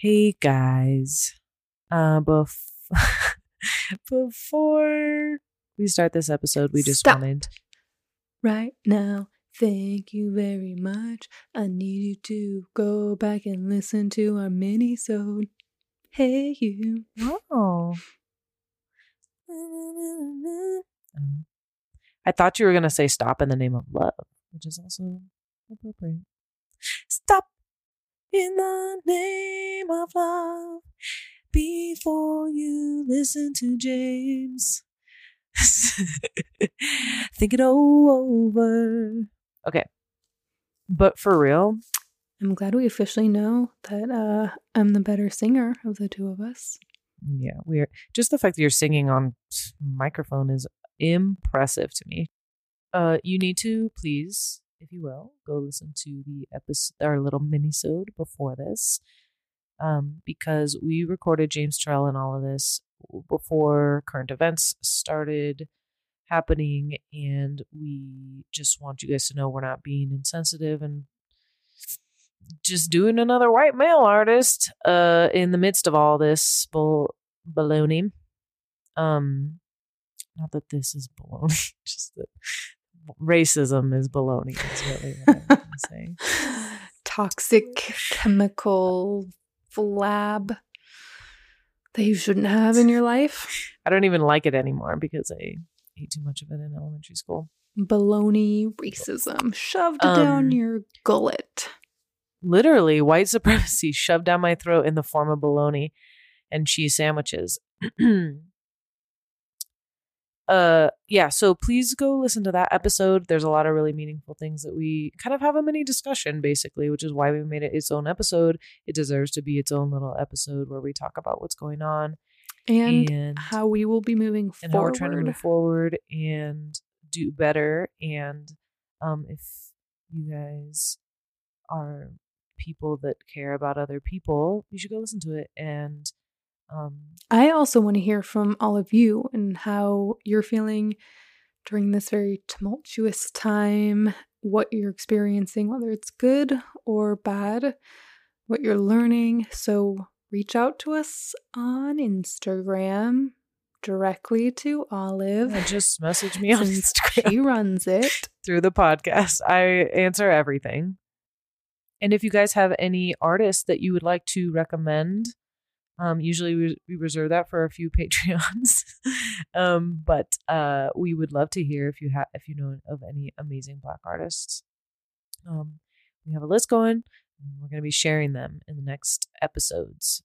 Hey guys. Uh bef- before we start this episode, we just Stop. wanted right now. Thank you very much. I need you to go back and listen to our mini sode. Hey you. Oh. Um, I thought you were going to say stop in the name of love, which is also appropriate. Stop in the name of love before you listen to James. Think it all over. Okay. But for real, I'm glad we officially know that uh, I'm the better singer of the two of us. Yeah, we're just the fact that you're singing on microphone is impressive to me. Uh, you need to please, if you will, go listen to the episode, our little mini-sode before this, um, because we recorded James Turrell and all of this before current events started happening, and we just want you guys to know we're not being insensitive and just doing another white male artist uh in the midst of all this bull baloney. Um not that this is baloney just that racism is baloney is really what i'm saying Toxic chemical flab that you shouldn't have in your life. i don't even like it anymore because i ate too much of it in elementary school Baloney racism shoved Um, down your gullet. literally white supremacy shoved down my throat in the form of bologna and cheese sandwiches. uh yeah, so please go listen to that episode. There's a lot of really meaningful things that we kind of have a mini discussion basically, which is why we made it its own episode. It deserves to be its own little episode where we talk about what's going on And, and how we will be moving and how forward. we're trying to move forward and do better. And um, if you guys are people that care about other people, you should go listen to it. And um, I also want to hear from all of you and how you're feeling during this very tumultuous time, what you're experiencing, whether it's good or bad, what you're learning. So reach out to us on Instagram directly to Olive. yeah, just message me on Instagram She runs it. through the podcast. I answer everything. And if you guys have any artists that you would like to recommend, um, usually we, we reserve that for a few Patreons. um, but uh, we would love to hear if you have if you know of any amazing black artists. Um, we have a list going. And we're gonna be sharing them in the next episodes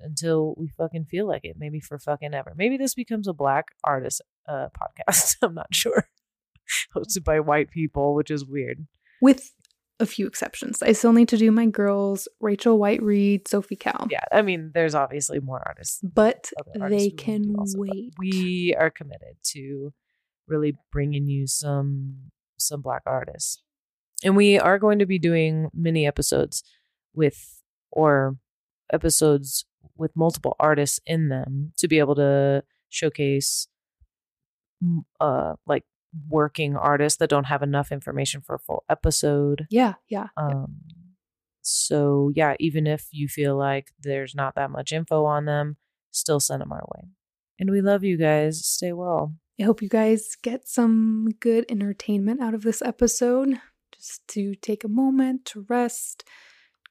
until we fucking feel like it. Maybe for fucking ever. Maybe this becomes a black artist uh, podcast. I'm not sure. Hosted by white people, which is weird. With a few exceptions. I still need to do my girls, Rachel Whiteread, Sophie Calle. Yeah, I mean, there's obviously more artists But artists they can also, wait. We are committed to really bringing you some some black artists, and we are going to be doing mini episodes with or episodes with multiple artists in them to be able to showcase uh like working artists that don't have enough information for a full episode yeah, yeah. yeah. um, so yeah, even if you feel like there's not that much info on them, still send them our way. And we love you guys. Stay well. I hope you guys get some good entertainment out of this episode. Just to take a moment to rest,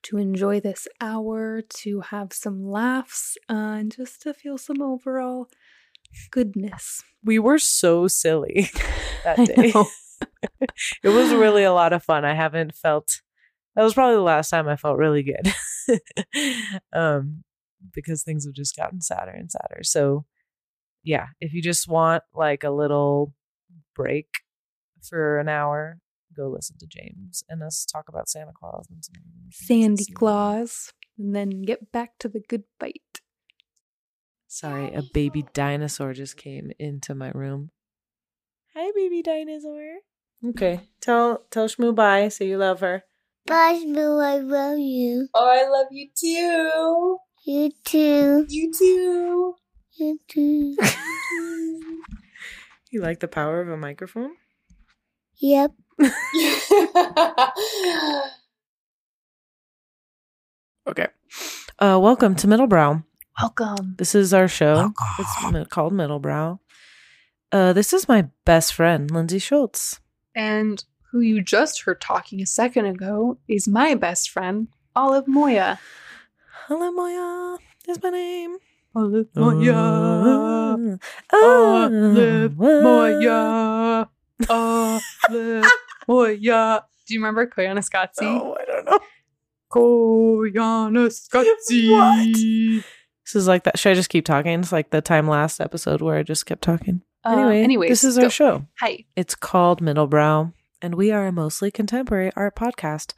to enjoy this hour, to have some laughs, uh, and just to feel some overall goodness. We were so silly that day. it was really a lot of fun. I haven't felt that was probably the last time I felt really good. um because things have just gotten sadder and sadder. So yeah, if you just want like a little break for an hour, go listen to James and us talk about Santa Claus and some other things and Sandy Claus, and then get back to the good fight. Sorry, a baby dinosaur just came into my room. Hi, baby dinosaur. Okay, tell tell Shmoo bye. Say you love her. Bye, Boo. I love you. Oh, I love you too. You too. You too. You too. You like the power of a microphone? yep. Okay. Uh, welcome to Middlebrow. Welcome. This is our show. It's called Middlebrow. Uh, this is my best friend, Lindsay Schultz. And who you just heard talking a second ago is my best friend, Olive Moya. Hello, Moya. Is my name. Olive Uh, Olive uh, Moya. Olive Moya. Do you remember Koyana Scotzi? No, I don't know. Koyana Scotzi. What? This is like that. Should I just keep talking? It's like the time last episode where I just kept talking. Uh, Anyway, anyways, this is go. our show. Hi. It's called Middlebrow, and we are a mostly contemporary art podcast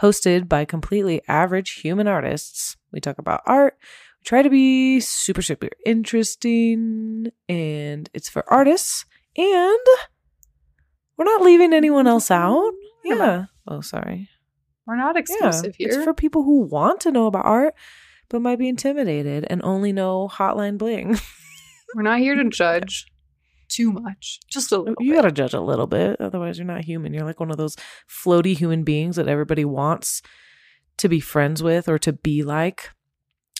hosted by completely average human artists. We talk about art. We try to be super, super interesting, and it's for artists. And we're not leaving anyone else out. Yeah. Oh, sorry. We're not Yeah. exclusive here. It's for people who want to know about art, but might be intimidated and only know Hotline Bling. We're not here to judge too much. Just a little you gotta judge a little bit otherwise you're not human you're like one of those floaty human beings that everybody wants to be friends with or to be like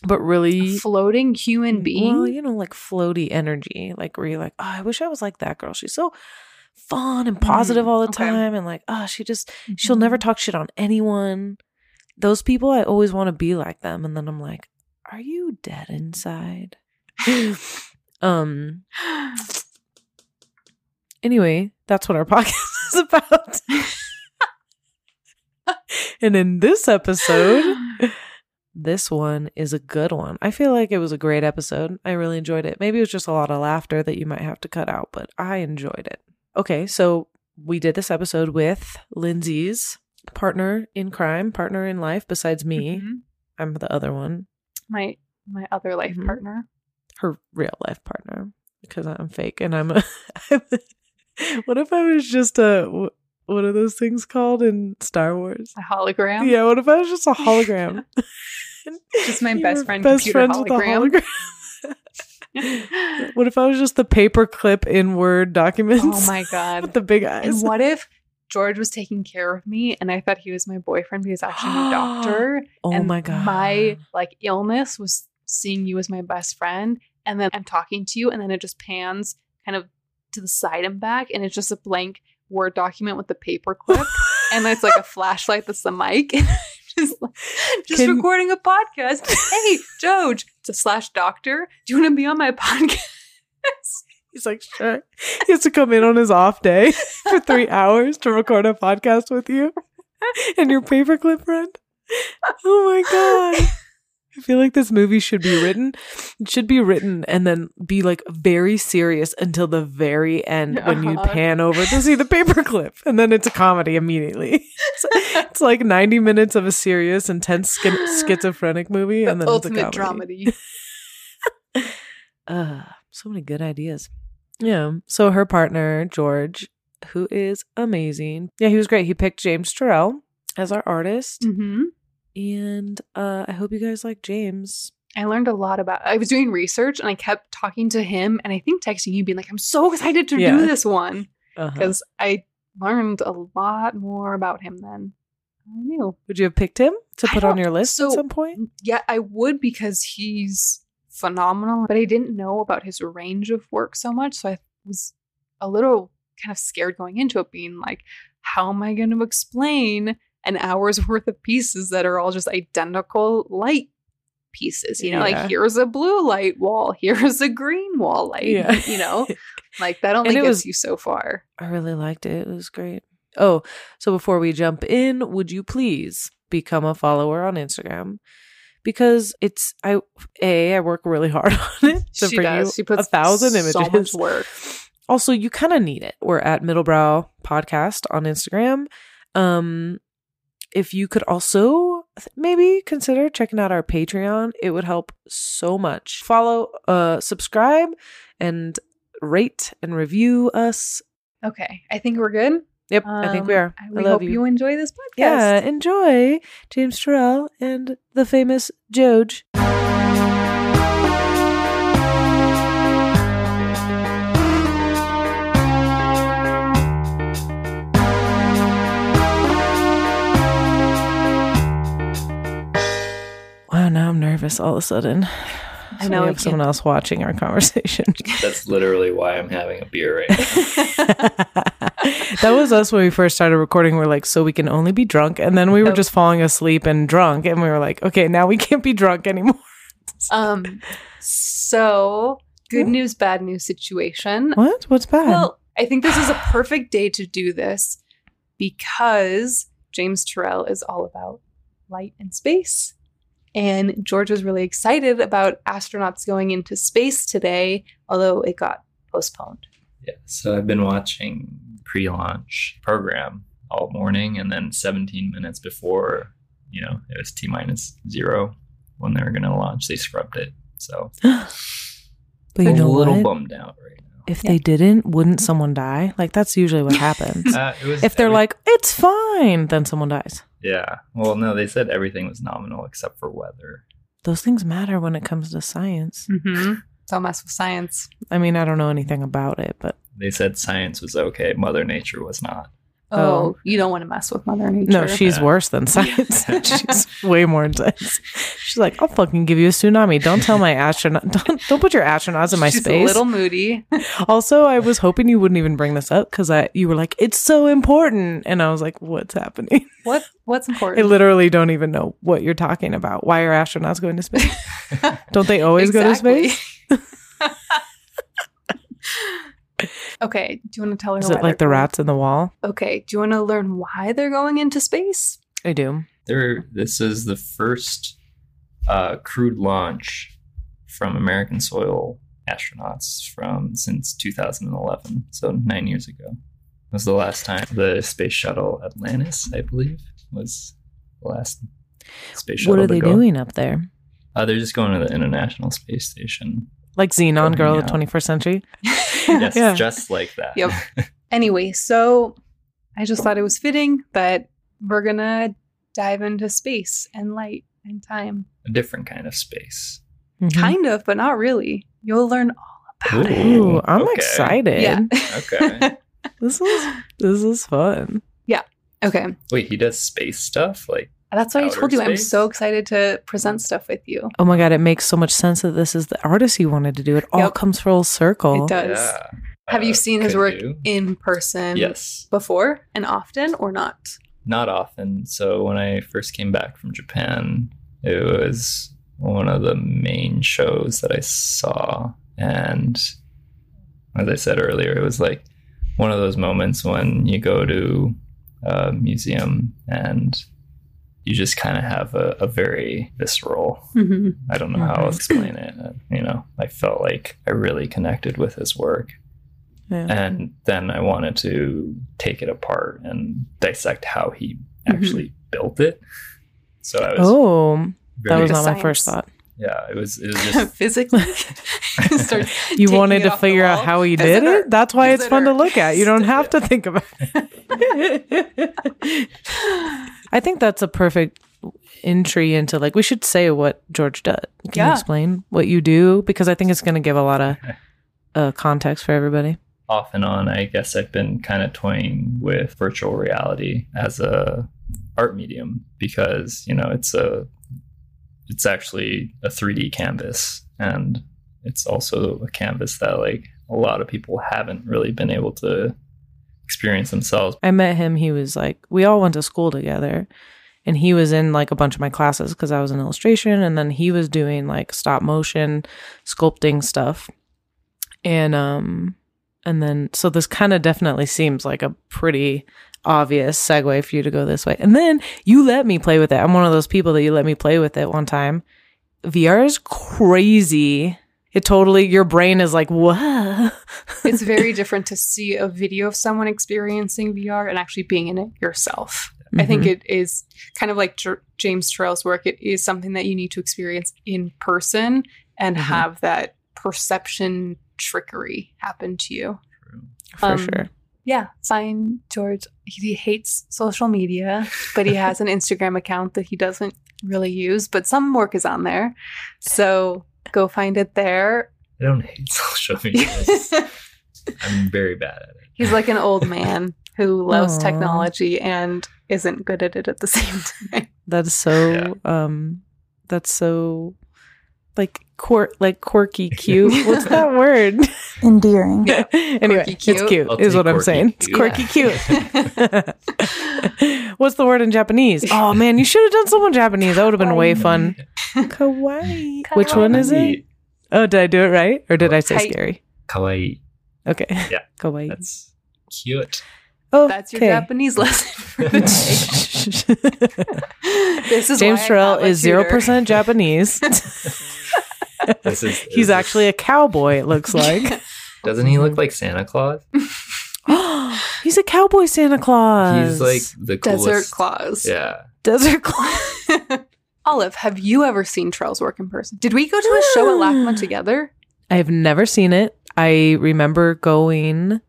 but really floating human being. well you know like floaty energy like where you're like oh i wish i was like that girl she's so fun and positive Mm, all the okay. time and like oh she just she'll never talk shit on anyone those people i always want to be like them and then i'm like are you dead inside um Anyway, that's what our podcast is about. and in this episode, this one is a good one. I feel like it was a great episode. I really enjoyed it. Maybe it was just a lot of laughter that you might have to cut out, but I enjoyed it. Okay, so we did this episode with Lindsay's partner in crime, partner in life, besides me. Mhm. I'm the other one, My my other life Mhm. partner. her real life partner, because I'm fake and I'm a. what if I was just a. wh- What are those things called in Star Wars? A hologram. Yeah, what if I was just a hologram? Just my best friend best computer friends with a hologram. hologram. what if I was just the paperclip in Word documents? oh my god. with the big And eyes. what if George was taking care of me and I thought he was my boyfriend, but he was actually my doctor? oh and my god. My like illness was seeing you as my best friend, and then I'm talking to you, and then it just pans kind of to the side and back, and it's just a blank Word document with the paper clip, and it's like a flashlight that's the mic. just just Can- recording a podcast. Hey, a slash doctor. Do you want to be on my podcast? He's like, sure. He has to come in on his off day for three hours to record a podcast with you and your paperclip friend. Oh my god. I feel like this movie should be written. It should be written and then be like very serious until the very end when you Uh-huh. pan over to see the paperclip. And then it's a comedy immediately. It's, it's like 90 minutes of a serious, intense, sch- schizophrenic movie. The and then it's ultimate a comedy. dramedy. Uh, so many good ideas. Yeah. So her partner, George, who is amazing. Yeah, he was great. He picked James Turrell as our artist. hmm And uh I hope you guys like James. I learned a lot about. I was doing research and I kept talking to him, and I think texting you, being like, "I'm so excited to Yeah. do this one," Uh-huh. because I learned a lot more about him than I knew. Would you have picked him to put on your list so- at some point? Yeah, I would because he's phenomenal, but I didn't know about his range of work so much, so I was a little kind of scared going into it, being like, "How am I going to explain an hour's worth of pieces that are all just identical light?" pieces you know Yeah. like here's a blue light wall here's a green wall light Yeah. you know like that only gets was- you so far I really liked it. It was great. Oh, so before we jump in, would you please become a follower on Instagram? Because it's I a I work really hard on it to she does. you she puts a thousand images. so much work. Also you kind of need it. We're at middlebrow podcast on instagram. Um if you could also maybe consider checking out our patreon. It would help so much. Follow uh subscribe and rate and review us. Okay. I think we're good yep i think we Um, are we hope you. you enjoy this podcast yeah enjoy james turrell and the famous Joge. Oh, now I'm nervous all of a sudden. I So know, we have someone else watching our conversation. That's literally why I'm having a beer right now. that was us when we first started recording. We're like, so we can only be drunk, and then we were just falling asleep and drunk, and we were like, okay, now we can't be drunk anymore. Um, so good news, bad news situation. What? What's bad? Well, I think this is a perfect day to do this because James Turrell is all about light and space. And George was really excited about astronauts going into space today, although it got postponed. Yeah, so I've been watching pre-launch program all morning, and then 17 minutes before, you know, it was t minus zero when they were going to launch, they scrubbed it. So but you I'm know a little what? bummed out right now. If they didn't, wouldn't someone die? Like that's usually what happens. Uh, it was if they're every- like, it's fine, then someone dies. yeah, well, no, they said everything was nominal except for weather. Those things matter when it comes to science. Mm-hmm. Don't mess with science. I mean, I don't know anything about it, but They said science was okay, Mother Nature was not. Oh, you don't want to mess with Mother Nature. no, she's Yeah. worse than science. she's way more intense. She's like, I'll fucking give you a tsunami. Don't tell my astronaut. Don't don't put your astronauts in my she's space. a little moody. Also, I was hoping you wouldn't even bring this up because I you were like, it's so important, and I was like, what's happening? What What's important? I literally don't even know what you're talking about. Why are astronauts going to space? don't they always go to space? Okay. Do you want to tell her? Is why it like the rats in the wall? Okay. Do you want to learn why they're going into space? I do. There, this is the first uh, crewed launch from American soil astronauts from since 2011, so nine years ago. it Was the last time the space shuttle Atlantis, I believe, was the last space shuttle. What are to they go. doing up there? Uh, they're just going to the International Space Station. Like Zenon, girl of the 21st century? Yes, Yeah. just like that. Yep. Anyway, so I just thought it was fitting that we're gonna dive into space and light and time. A different kind of space. Mhm. Kind of, but not really. You'll learn all about it. Ooh, I'm Okay. excited. Yeah. Okay. This is this is fun. Yeah. Okay. Wait, he does space stuff? Like, That's why I told you I'm so excited to present stuff with you. Oh my god, it makes so much sense that this is the artist you wanted to do. It all comes full circle. It does. yeah. Have you Uh, seen his work do. in person Yes. before and often or not? not often. So when I first came back from Japan, it was one of the main shows that I saw. And as I said earlier, it was like one of those moments when you go to a museum and you just kind of have a, a very visceral, Mm-hmm. I don't know how Mhm. I'll explain it. Uh, You know, I felt like I really connected with his work. Yeah. And then I wanted to take it apart and dissect how he actually built it. So I was Oh, that was not my first thought. yeah, it was it was just Physically, You wanted to figure out how he did it it. That's why is it's it fun to look at. You don't have to think about it. I think that's a perfect entry into like we should say what George does. Can you explain what you do? Because I think it's going to give a lot of uh, context for everybody. off and on. I guess I've been kind of toying with virtual reality as a art medium because you know it's a it's actually a 3D canvas and it's also a canvas that like a lot of people haven't really been able to experience themselves. I met him. He was like, we all went to school together. And he was in like a bunch of my classes because I was in illustration. And then he was doing like stop motion sculpting stuff. And, um, and then, so this kind of definitely seems like a pretty obvious segue for you to go this way. And then you let me play with it. I'm one of those people that you let me play with it one time. VR is crazy. It totally, your brain is like, what? it's very different to see a video of someone experiencing VR and actually being in it yourself. I think Mhm. it is kind of like J- James Turrell's work. It is something that you need to experience in person and Mhm. have that perception trickery happen to you. for um, sure. Yeah, fine, George. He hates social media, but he has an Instagram account that he doesn't really use, but some work is on there. So go find it there. I don't hate social media. I'm very bad at it. He's like an old man who loves Aw. technology and isn't good at it at the same time. That's so um That's so like quirk, like quirky, cute. What's that word? Endearing. anyway, Quirky it's cute. cute, I'll is what I'm quirky saying. It's cute. quirky, cute. What's the word in Japanese? Oh man, you should have done someone Japanese. That would have been way fun. Kawaii. Which one is it? Oh, did I do it right, or did I say scary? Kawaii. Okay. Yeah. Kawaii. That's cute. oh, That's your Japanese lesson for the day. This is James why Turrell is zero percent Japanese. This is. He's this actually a cowboy. It looks like. Doesn't he look like Santa Claus? He's a cowboy Santa Claus. He's like the coolest. Desert Claus. Yeah. desert Claus. Olive, have you ever seen Turrell's work in person? Did we go to a show at LACMA together? I've never seen it. I remember going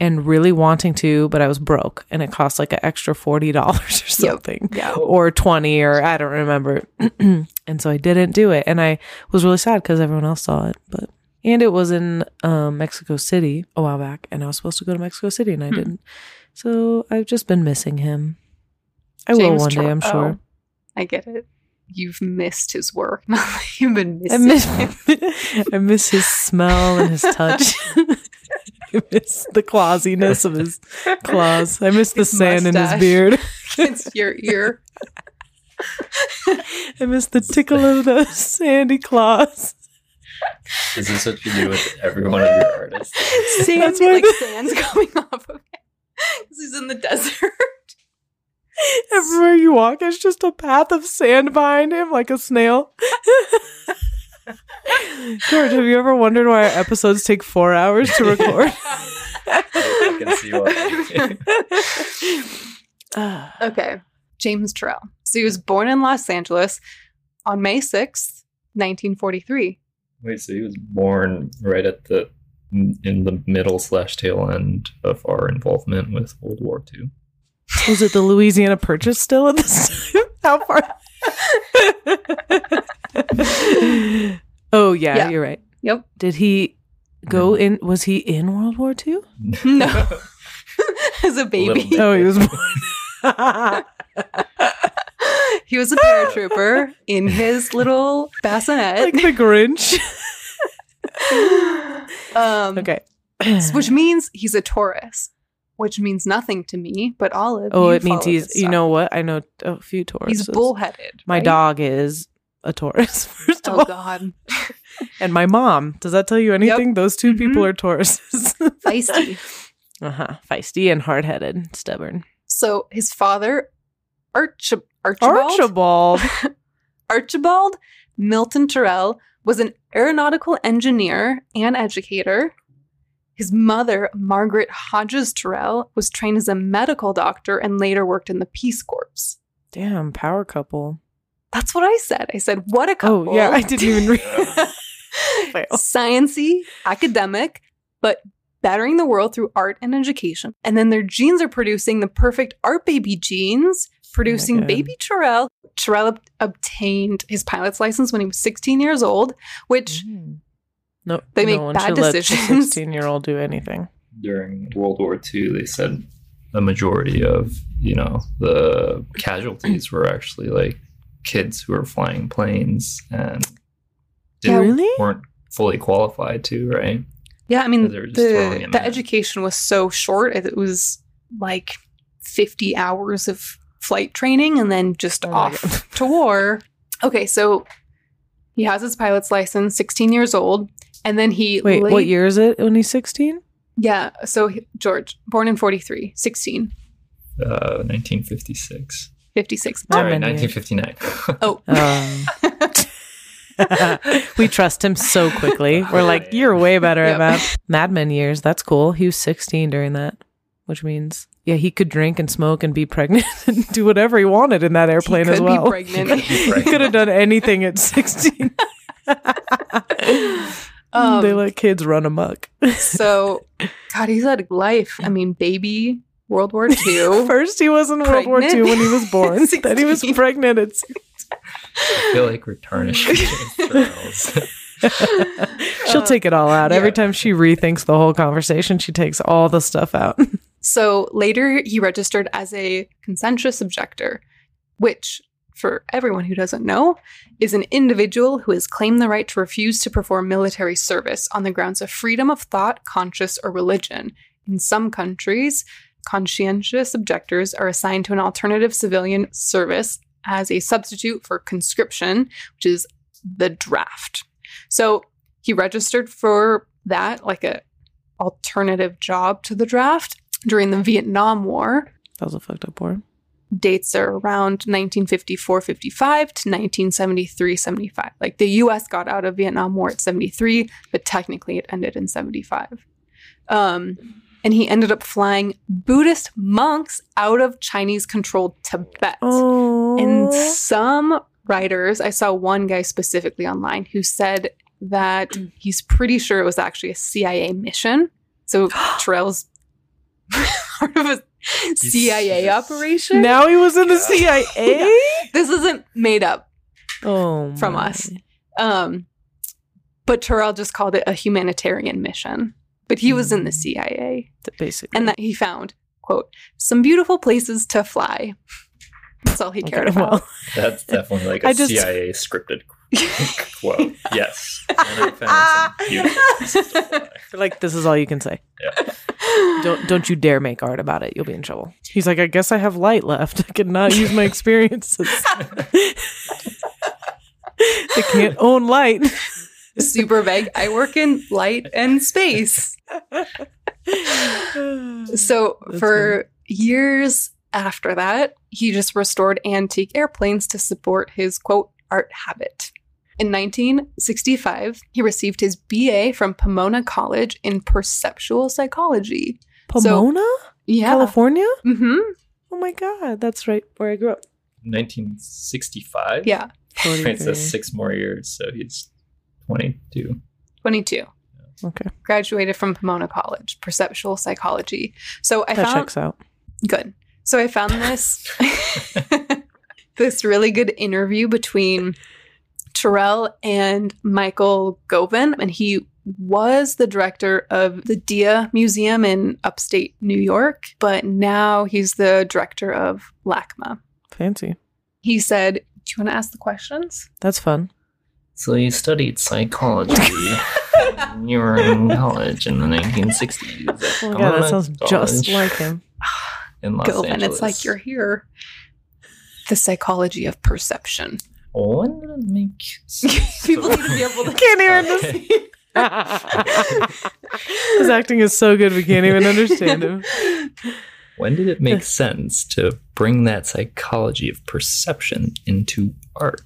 and really wanting to, but I was broke and it cost like an extra $40 or something. Yeah. Or 20 or I don't remember. and so I didn't do it. And I was really sad because everyone else saw it. But and it was in um, Mexico City a while back, and I was supposed to go to Mexico City and I Hmm. didn't. So I've just been missing him. I will James one day, I'm sure. I get it. You've missed his work. You've been I missing miss, him. I miss his smell and his touch. I miss the clawsiness of his claws. I miss the His sand in his beard. It's your ear. I miss the tickle of the sandy claws. This is what you do with every one of your artists. Sand, That's why like the- sand's coming off of him. 'Cause he's in the desert. Everywhere you walk, it's just a path of sand behind him, like a snail. George, have you ever wondered why our episodes take four hours to record? I can see why. Okay. James Turrell. So he was born in Los Angeles on May 6th, 1943. Wait, so he was born right at the in the middle slash tail end of our involvement with World War II. Was it the Louisiana Purchase still at this time? How far? oh yeah, Yeah. you're right. Yep. Did he go in? Was he in World War II? No. As a baby. bit. Oh, he was born. he was a paratrooper in his little bassinet. like the Grinch. um, Okay. Which means he's a Taurus, which means nothing to me, but Olive. oh, it means he's. You know what? I know a few Tauruses. he's bullheaded. My right? dog is a Taurus. First of Oh all, God, and my mom. Does that tell you anything? Those 2 people Mhm. are Tauruses. feisty. uh huh. Feisty and hard headed, stubborn. So his father, Arch- Archibald, Archibald. Archibald Milton Turrell was an aeronautical engineer and educator. His mother, Margaret Hodges Turrell, was trained as a medical doctor and later worked in the Peace Corps. Damn, power couple. That's what I said. I said, "What a couple!" Oh yeah, I didn't even read. Sciency, academic, but bettering the world through art and education. And then their genes are producing the perfect art baby genes, producing baby Turrell. Turrell ob- obtained his pilot's license when he was 16 years old, which Mm. No, They no make one bad should let a decisions. sixteen-year-old do anything. During World War II, they said a majority of you know the casualties were actually like kids who were flying planes and Yeah. Really? weren't fully qualified to right. Yeah, I mean, They were just throwing the, the education was so short. It was like 50 hours of flight training and then just Oh off to war. Okay, so he has his pilot's license, 16 years old. And then he. Wait, what year is it when he's sixteen? Yeah, so he- George, born in 43, 16, Uh, 1956. 56. Sorry, 1959. Oh. Um, we trust him so quickly. We're like, you're way better Yep. at math. Mad Men years. That's cool. He was 16 during that, which means yeah, he could drink and smoke and be pregnant and do whatever he wanted in that airplane he as could well. be pregnant. he could have done anything at 16. Um, they let kids run amok. so, God, he's had life. I mean, baby, World War II. First, he was in World War II when he was born. then he was 16. pregnant at I feel like we're tarnishing James She'll Uh, take it all out. Every time she rethinks the whole conversation, she takes all the stuff out. So later, he registered as a conscientious objector, which for everyone who doesn't know, is an individual who has claimed the right to refuse to perform military service on the grounds of freedom of thought, conscience, or religion. In some countries, conscientious objectors are assigned to an alternative civilian service as a substitute for conscription, which is the draft. So he registered for that, like a alternative job to the draft during the Vietnam War. That was a fucked up war. Dates are around 1954 55 to 1973 75. Like the US got out of Vietnam War at 73, but technically it ended in 75. Um, and he ended up flying Buddhist monks out of Chinese controlled Tibet. Oh. And some writers, I saw one guy specifically online who said that he's pretty sure it was actually a CIA mission. So Turrell's part of a CIA Yes. operation. now he was in the Yeah. CIA? This isn't made up. Oh. From my. us. Um, but Turrell just called it a humanitarian mission. But he was in the Mm. CIA, Basically. and that he found quote some beautiful places to fly. That's all he Okay, cared about. well, That's definitely like a just- CIA scripted quote. Yes. And I found some beautiful places to fly. I feel like this is all you can say. Don't don't you dare make art about it. You'll be in trouble. He's like, I guess I have light left. I cannot use my experiences. I can't own light. super vague. I work in light and space. So That's for years after that, he just restored antique airplanes to support his quote art habit. In 1965, he received his BA from Pomona College in perceptual psychology. Pomona, Yeah. California. hmm Oh my god, that's right where I grew up. 1965. Yeah. Right, 43. so six more years. So he's 22. 22. Okay, Graduated from Pomona College, perceptual psychology. So I that found checks out. Good. So I found this this really good interview between Turrell and Michael Govan, and he was the director of the Dia Museum in upstate New York, but now he's the director of LACMA. Fancy. He said, "Do you want to ask the questions?" That's fun. So you studied psychology. you were in college in the 1960s. at Oh my god, that Pomona sounds just like him. in Los Govan, Angeles. it's like you're here. The psychology of perception. When did it make sense? People need to be able to Can't even Okay. His acting is so good we can't even understand him. When did it make sense to bring that psychology of perception into art?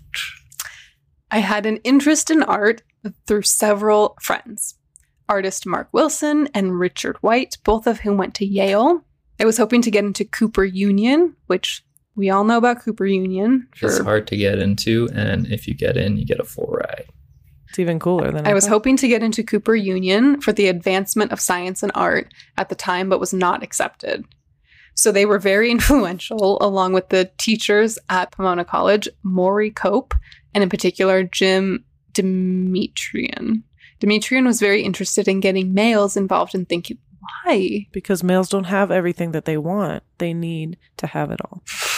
I had an interest in art through several friends. Artist Mark Wilson and Richard White, both of whom went to Yale. I was hoping to get into Cooper Union, which we all know about Cooper Union. It's hard to get into, and if you get in, you get a full ride. It's even cooler than I was thought. hoping to get into Cooper Union for the advancement of science and art at the time, but was not accepted. So they were very influential, along with the teachers at Pomona College, Maury Cope, and in particular, Jim Demetrion. Demetrion was very interested in getting males involved in thinking, why? because males don't have everything that they want. They need to have it all.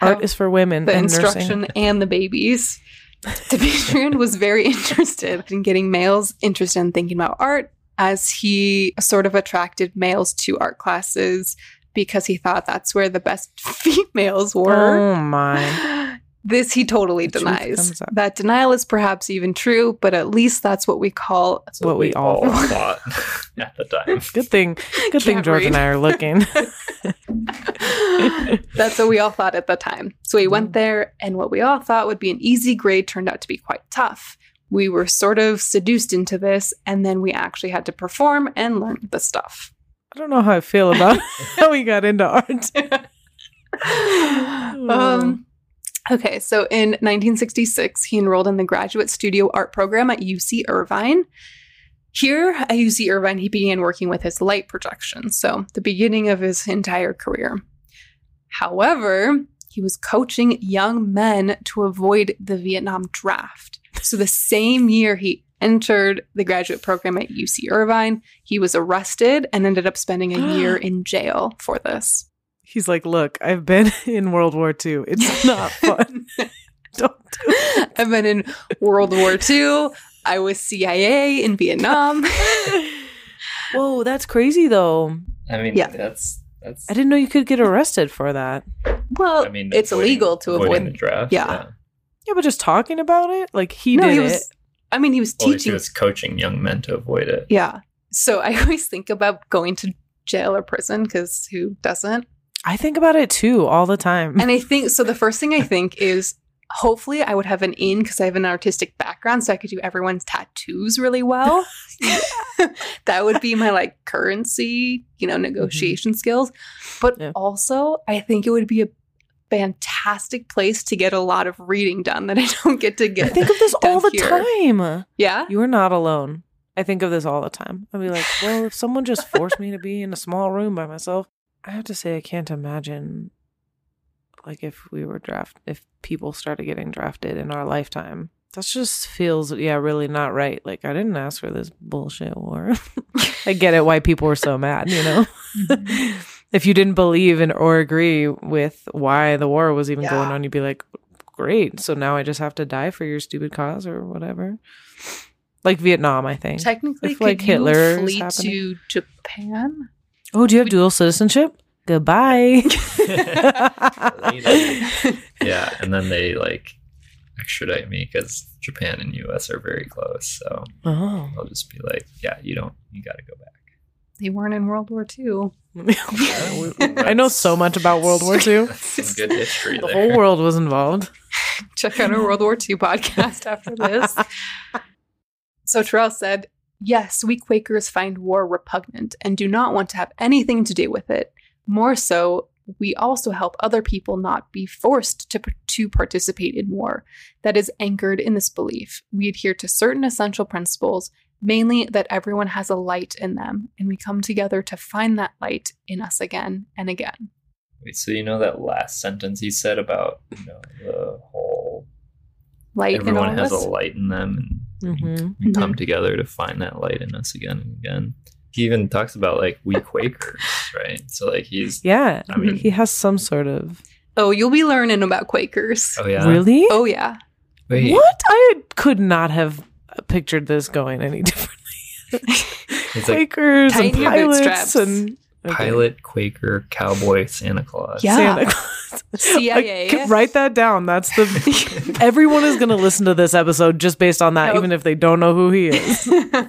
Art oh, is for women the and instruction nursing. and the babies. Demetrion was very interested in getting males interested in thinking about art as he sort of attracted males to art classes because he thought that's where the best females were. Oh my. This he totally The denies. That denial is perhaps even true, but at least that's what we call That's What we all thought at the time. Good thing. Good thing Can't George read. and I are looking. That's what we all thought at the time. So we went there, and what we all thought would be an easy grade turned out to be quite tough. We were sort of seduced into this, and then we actually had to perform and learn the stuff. I don't know how I feel about how we got into art. um, okay, so in 1966, he enrolled in the graduate studio art program at UC Irvine. Here at UC Irvine, he began working with his light projection, so the beginning of his entire career. However, he was coaching young men to avoid the Vietnam draft. So the same year he entered the graduate program at UC Irvine, he was arrested and ended up spending a year in jail for this. He's like, look, I've been in World War II. It's not fun. Don't do it. I've been in World War II. I was CIA in Vietnam. Whoa, that's crazy though. I mean, Yeah. that's that's. I didn't know you could get arrested for that. Well, I mean, it's avoiding- illegal to avoid. the draft. yeah. Yeah, but just talking about it, like he no, did he it. was. I mean, he was Well, at he teaching. was coaching young men to avoid it. Yeah. So I always think about going to jail or prison because who doesn't? I think about it too all the time. And I think so. The first thing I think is hopefully I would have an in because I have an artistic background, so I could do everyone's tattoos really well. that would be my like currency, you know, mm-hmm. negotiation skills. But Yeah. also, I think it would be a fantastic place to get a lot of reading done that I don't get to get. I think of this all the here. time. yeah. You are not alone. I think of this all the time. I'd be like, well, if someone just forced me to be in a small room by myself, I have to say I can't imagine like if we were draft if people started getting drafted in our lifetime. That just feels yeah, really not right. Like I didn't ask for this bullshit war. I get it why people were so mad, you know. Mm-hmm. if you didn't believe in or agree with why the war was even Yeah. going on, you'd be like, Great. So now I just have to die for your stupid cause or whatever. Like Vietnam, I think. Technically, If, like, Hitler flee to Japan? Oh, do you have dual citizenship? Goodbye. yeah, and then they like extradite me because Japan and U.S. are very close. So oh. I'll just be like, yeah, you don't, you got to go back. They weren't in World War II. I know so much about World War II. Some good history The there. whole world was involved. Check out our World War II podcast after this. So Terrell said, Yes, we Quakers find war repugnant and do not want to have anything to do with it. More so, we also help other people not be forced to, to participate in war that is anchored in this belief. We adhere to certain essential principles, mainly that everyone has a light in them, and we come together to find that light in us again and again. Wait, so you know that last sentence he said about you know the whole Light everyone has us. a light in them, and hmm we come together to find that light in us again and again. He even talks about like we Quakers, right? So like he's Yeah. I mean- he has some sort of. Oh, you'll be learning about Quakers. oh yeah, Really? Oh, yeah. Wait, What? I could not have pictured this going any differently. It's like Quakers and pilots and okay. pilot, Quaker, cowboy, Santa Claus. Yeah. Santa Claus. CIA. I could write that down. That's the. Everyone is going to listen to this episode just based on that, Nope. even if they don't know who he is.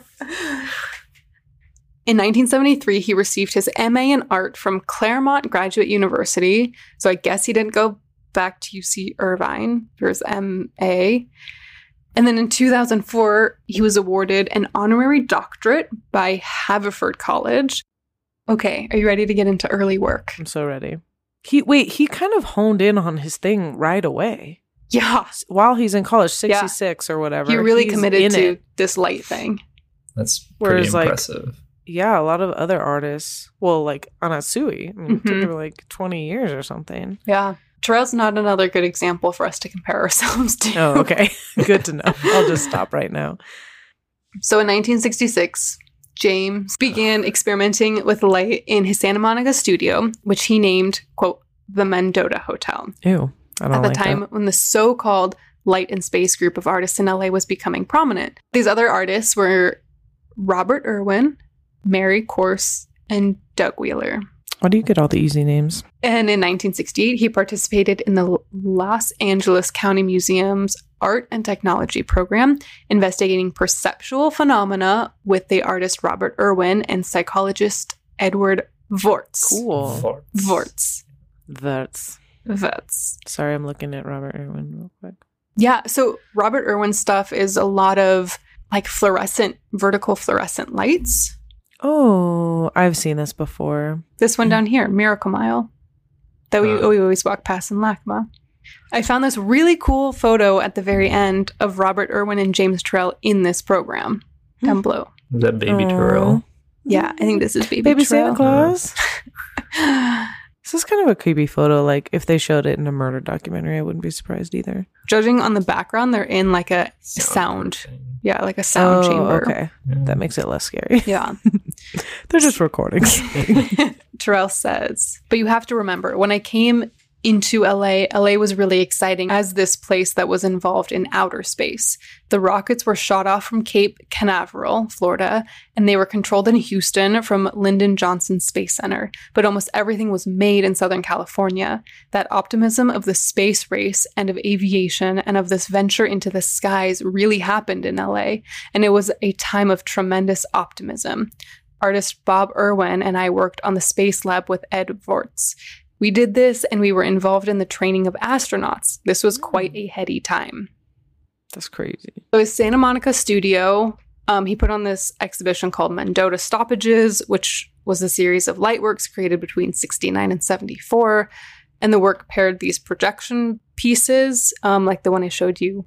In 1973, he received his MA in art from Claremont Graduate University. So I guess he didn't go back to UC Irvine for his MA. And then in 2004, he was awarded an honorary doctorate by Haverford College. Okay, are you ready to get into early work? I'm so ready. He wait. He kind of honed in on his thing right away Yeah, while he's in college, Yeah. 66 or whatever. he really he's committed in to it. this light thing. That's pretty Whereas, like, impressive. Yeah, a lot of other artists. Well, like Anasui, I mean, it took mm-hmm. her like 20 years or something. Yeah. Turrell's not another good example for us to compare ourselves to. Oh, okay. Good to know. I'll just stop right now. So in 1966, James began experimenting with light in his Santa Monica studio, which he named, quote, the Mendota Hotel. Ew. I don't At the like time when the so called light and space group of artists in LA was becoming prominent. These other artists were Robert Irwin, Mary Corse, and Doug Wheeler. Why do you get all the easy names? And in 1968, he participated in the Los Angeles County Museum's Art and Technology program, investigating perceptual phenomena with the artist Robert Irwin and psychologist Edward Vorts. Cool. Forts. Vorts. That's. Vorts. Sorry, I'm looking at Robert Irwin real quick. Yeah. So Robert Irwin's stuff is a lot of like fluorescent, vertical fluorescent lights. Oh, I've seen this before. This one down here, Miracle Mile, that we, Uh. we always walk past in LACMA. I found this really cool photo at the very end of Robert Irwin and James Turrell in this program hmm. down below. Is that Baby Aw. Turrell? Yeah, I think this is Baby, Baby Santa Claus. Uh-huh. This is kind of a creepy photo. Like if they showed it in a murder documentary, I wouldn't be surprised either. Judging on the background, they're in like a sound. thing. Yeah, like a sound oh, chamber. Okay, Yeah. that makes it less scary. Yeah. They're just recordings. Turrell says, but you have to remember when I came into LA, LA was really exciting as this place that was involved in outer space. The rockets were shot off from Cape Canaveral, Florida, and they were controlled in Houston from Lyndon Johnson Space Center. But almost everything was made in Southern California. That optimism of the space race and of aviation and of this venture into the skies really happened in LA, and it was a time of tremendous optimism artist Bob Irwin and I worked on the Space Lab with Ed Vorts. We did this and we were involved in the training of astronauts. This was quite a heady time. That's crazy. So his Santa Monica studio, um, he put on this exhibition called Mendota Stoppages, which was a series of light works created between 69 and 74. And the work paired these projection pieces, um, like the one I showed you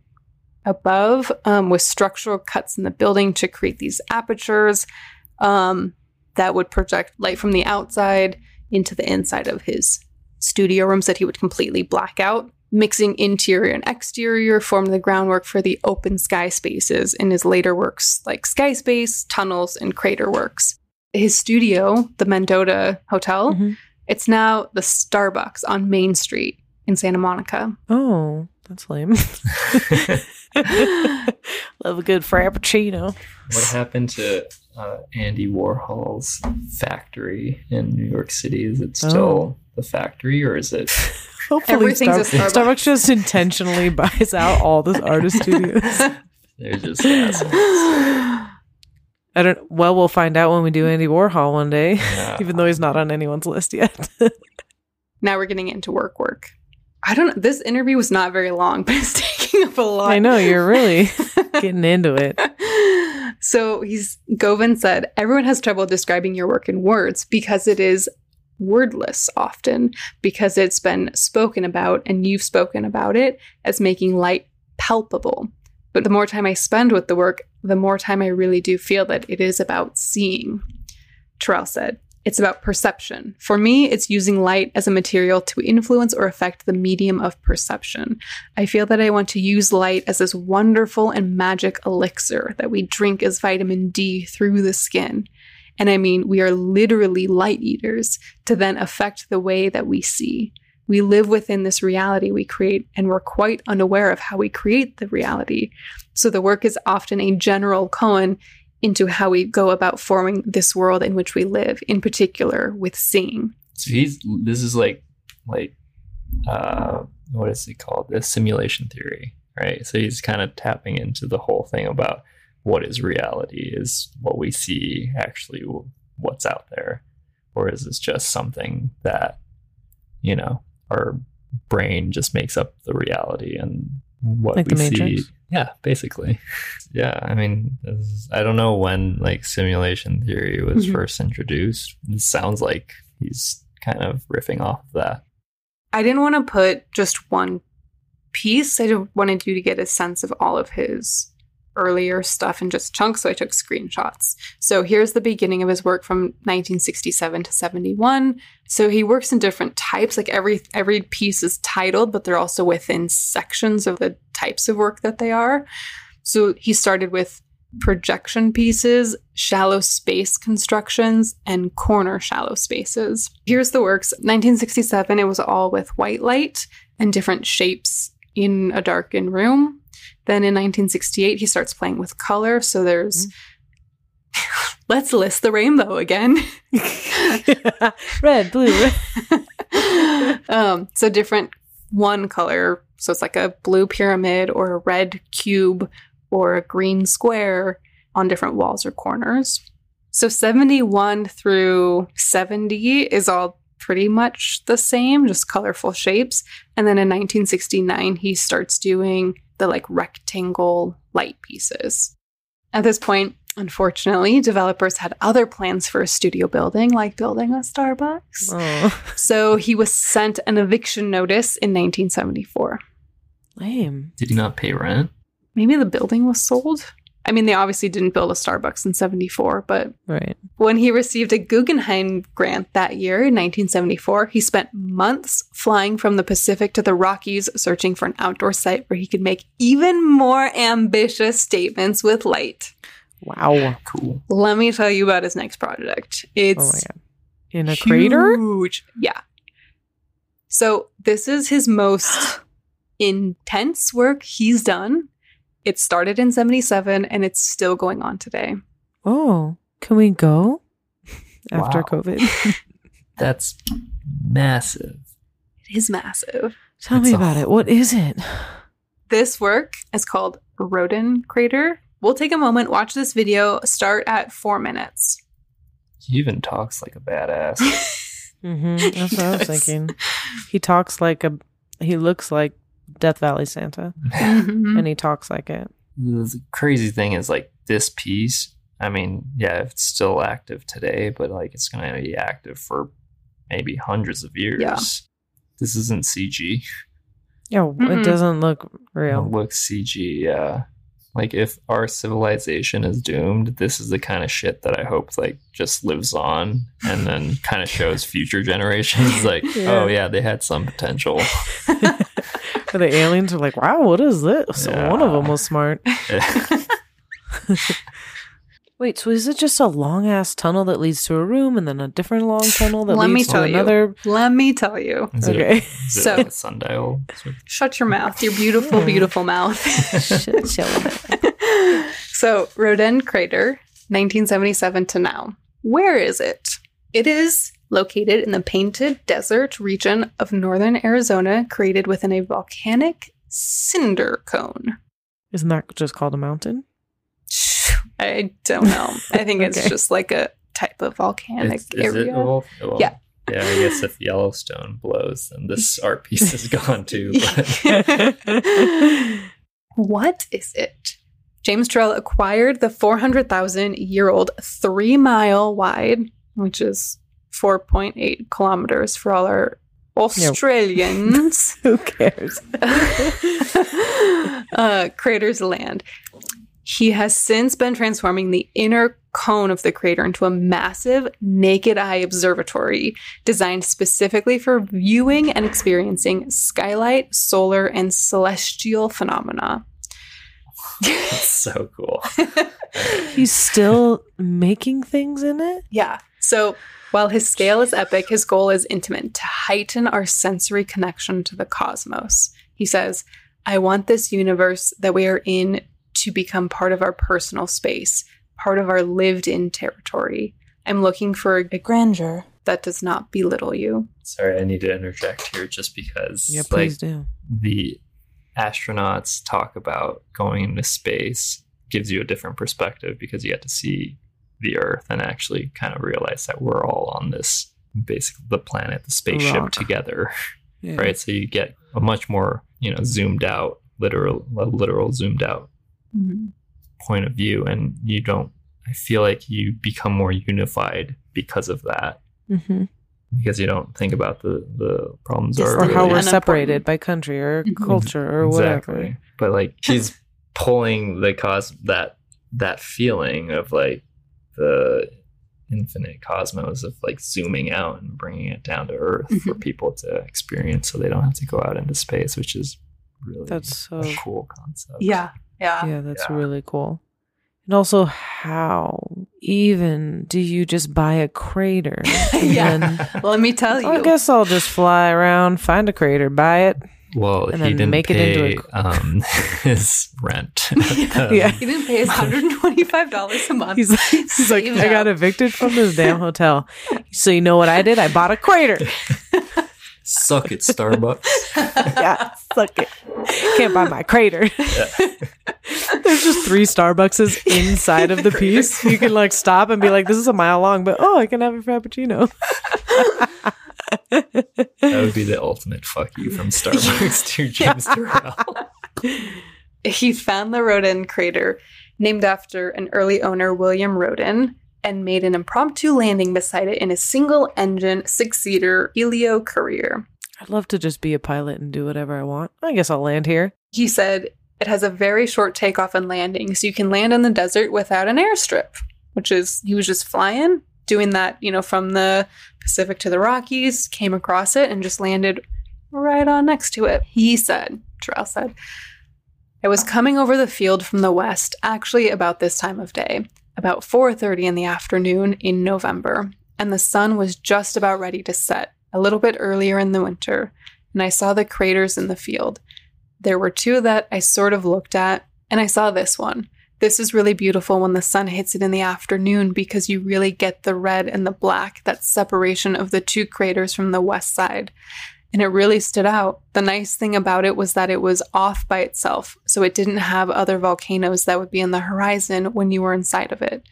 above, um, with structural cuts in the building to create these apertures um, that would project light from the outside into the inside of his studio rooms that he would completely black out. Mixing interior and exterior formed the groundwork for the open sky spaces in his later works like Sky Space, Tunnels, and Crater Works. His studio, the Mendota Hotel, Mhm. it's now the Starbucks on Main Street in Santa Monica. Oh, that's lame. Love a good frappuccino. What happened to uh, Andy Warhol's factory in New York City? Is it still Oh. the factory or is it? Hopefully, Everything's a Starbucks. Starbucks. Starbucks just intentionally buys out all the artist studios. They're just assholes. I don't. Well, we'll find out when we do Andy Warhol one day, Yeah. even though he's not on anyone's list yet. now we're getting into work work. I don't know. This interview was not very long, but it's taking up a lot. I know you're really getting into it. So he's Govan said, everyone has trouble describing your work in words because it is wordless often, because it's been spoken about and you've spoken about it as making light palpable. But the more time I spend with the work, the more time I really do feel that it is about seeing. Turrell said, it's about perception. For me, it's using light as a material to influence or affect the medium of perception. I feel that I want to use light as this wonderful and magic elixir that we drink as vitamin D through the skin. And I mean, we are literally light eaters to then affect the way that we see. We live within this reality we create, and we're quite unaware of how we create the reality. So the work is often a general koan into how we go about forming this world in which we live, in particular with seeing. So he's this is like like uh what is it called? The simulation theory, right? So he's kind of tapping into the whole thing about what is reality is what we see actually what's out there or is this just something that you know our brain just makes up the reality and what Like we The see Matrix? yeah basically yeah i mean this is- i don't know when like simulation theory was Mhm. first introduced it sounds like he's kind of riffing off of that I didn't want to put just one piece. I just wanted you to get a sense of all of his earlier stuff in just chunks, so I took screenshots. So here's the beginning of his work from 1967 to 71. So he works in different types. Like every every piece is titled, but they're also within sections of the types of work that they are. So he started with projection pieces, shallow space constructions, and corner shallow spaces. Here's the works. 1967, it was all with white light and different shapes in a darkened room. Then in 1968, he starts playing with color. So there's. Let's list the rainbow again. red, blue, um, so different one color. So it's like a blue pyramid or a red cube or a green square on different walls or corners. So 71 through 70 is all pretty much the same, just colorful shapes. And then in 1969, he starts doing the like rectangle light pieces. At this point, unfortunately, developers had other plans for a studio building, like building a Starbucks. Oh, So he was sent an eviction notice in 1974. lame. did he not pay rent Maybe the building was sold. I mean, they obviously didn't build a Starbucks in 74, but Right. when he received a Guggenheim grant that year in 1974, he spent months flying from the Pacific to the Rockies searching for an outdoor site where he could make even more ambitious statements with light. Wow. cool Let me tell you about his next project. It's Oh. In a crater? Huge. Yeah. So this is his most intense work he's done. It started in 77 and it's still going on today. Oh, can we go after Wow. COVID? That's massive. It is massive. Tell It's me a about it. What is it? This work is called Roden Crater. We'll take a moment, watch this video, start at four minutes. He even talks like a badass. Mm-hmm. That's what I was thinking. He talks like a. He looks like Death Valley Santa, Mhm. and he talks like it. the crazy thing is like this piece. I mean, yeah, it's still active today, but like it's going to be active for maybe hundreds of years. Yeah. This isn't CG. Yeah, Mm-mm. it doesn't look It real. looks CG. Yeah. Like if our civilization is doomed, this is the kind of shit that I hope like just lives on and then kind of shows future generations like, Yeah. oh yeah, they had some potential. the aliens are like, "Wow, what is this?" So one of them was smart. Wait, so is it just a long ass tunnel that leads to a room, and then a different long tunnel that Let me leads to tell you. another? Let me tell you. Is it a- Okay. is it So- like a sundial? Shut your mouth, your beautiful, beautiful mouth. Shit, chill. so, Roden Crater, 1977 to now. Where is it? It is located in the Painted Desert region of northern Arizona, created within a volcanic cinder cone. Isn't that just called a mountain? I don't know. I think it's just like a type of volcanic Is, is area. a vol- well, Yeah. Yeah, I guess if Yellowstone blows, then this art piece is gone too. What is it? James Turrell acquired the 400,000 year old three mile wide, which is 4.8 kilometers for all our Australians, Who cares? uh, crater's land. He has since been transforming the inner cone of the crater into a massive naked eye observatory designed specifically for viewing and experiencing skylight, solar, and celestial phenomena. it's so cool. He's still making things in it. Yeah. So while his scale is epic, his goal is intimate to heighten our sensory connection to the cosmos. He says, I want this universe that we are in to become part of our personal space, part of our lived in territory. I'm looking for a grandeur that does not belittle you. Sorry, I need to interject here just because Yeah, like please do. the astronauts talk about going into space gives you a different perspective because you get to see the Earth and actually kind of realize that we're all on this basically the planet, the spaceship Rock. together. Yeah. Right. So you get a much more, you know, zoomed out, literal a literal zoomed out point of view and you don't I feel like you become more unified because of that. hmm Because you don't think about the the problems Yes, or, Or Really how we're separated by country or Mhm. culture or whatever. But like he's pulling the cos that that feeling of like the infinite cosmos of like zooming out and bringing it down to earth for Mhm. people to experience so they don't have to go out into space which is really That's so a cool concept Yeah. Yeah. Yeah, that's Yeah. really cool. And also, how even do you just buy a crater? Yeah. then- Let me tell you. I guess I'll just fly around, find a crater, buy it. Well And he then didn't make it pay into um his rent Um, Yeah. He didn't pay his $125 a month. He's like, he's like, I got evicted from this damn hotel. So you know what I did? I bought a crater. suck it starbucks yeah, suck it. Can't buy my crater. There's just three Starbuckses inside of the piece. You can like stop and be like, "This is a mile long," but oh, I can have a frappuccino. That would be the ultimate fuck you from starbucks to james Turrell. he found the Roden crater named after an early owner, William Roden, and made an impromptu landing beside it in a single engine six seater Helio Courier. I'd love to just be a pilot and do whatever I want. I guess I'll land here. He said it has a very short takeoff and landing, so you can land in the desert without an airstrip, which is, he was just flying, doing that, you know, from the Pacific to the Rockies, came across it, and just landed right on next to it. He said, Turrell said, I was coming over the field from the west, actually about this time of day, about 4:30 in the afternoon in November, and the sun was just about ready to set, a little bit earlier in the winter, and I saw the craters in the field. There were two that I sort of looked at, and I saw this one. This is really beautiful when the sun hits it in the afternoon because you really get the red and the black, that separation of the two craters from the west side. And it really stood out. The nice thing about it was that it was off by itself, so it didn't have other volcanoes that would be in the horizon when you were inside of it.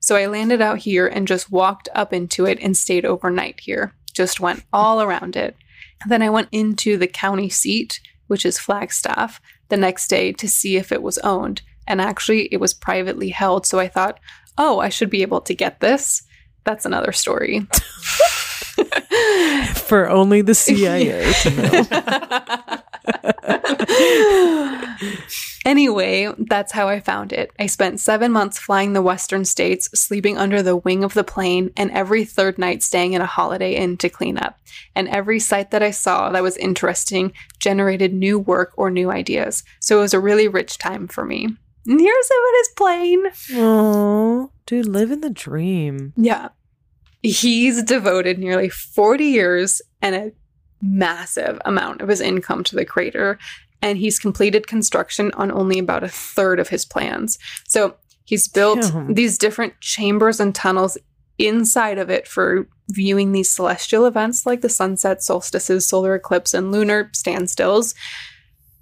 So I landed out here and just walked up into it and stayed overnight here. Just went all around it. Then I went into the county seat, which is Flagstaff, the next day to see if it was owned. And actually, it was privately held. So I thought, oh, I should be able to get this. That's another story. For only the CIA to know. anyway, that's how I found it. I spent seven months flying the western states, sleeping under the wing of the plane, and every third night staying in a holiday inn to clean up. And every site that I saw that was interesting generated new work or new ideas. So it was a really rich time for me. And here's him in his plane. Oh, dude, living the dream. Yeah. He's devoted nearly 40 years and a massive amount of his income to the crater, and he's completed construction on only about a third of his plans. So he's built Damn. these different chambers and tunnels inside of it for viewing these celestial events like the sunset, solstices, solar eclipse, and lunar standstills,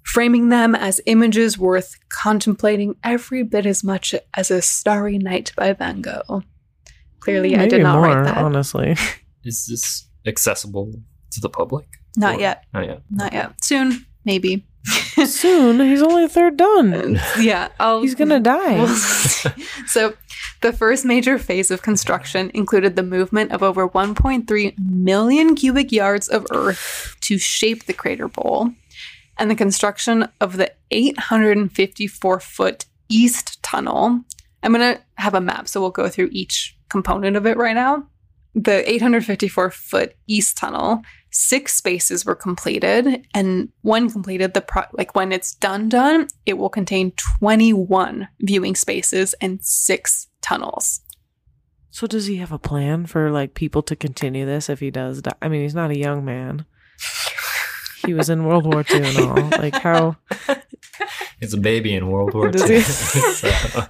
framing them as images worth contemplating every bit as much as a starry night by Van Gogh. Clearly, I did not more, write that. honestly. Is this accessible to the public? Not Or- yet. Not yet. Not yet. Soon, maybe. Soon, he's only a third done. yeah, I'll, He's gonna die. We'll so, the first major phase of construction included the movement of over 1.3 million cubic yards of earth to shape the crater bowl, and the construction of the 854 foot east tunnel. I'm going to have a map, so we'll go through each component of it right now. The 854 foot east tunnel, six spaces were completed, and one completed the pro- like when it's done done, it will contain 21 viewing spaces and six tunnels. So does he have a plan for like people to continue this if he does die? I mean, he's not a young man. He was in World War II and all. Like how He's a baby in World War Does II. he? So,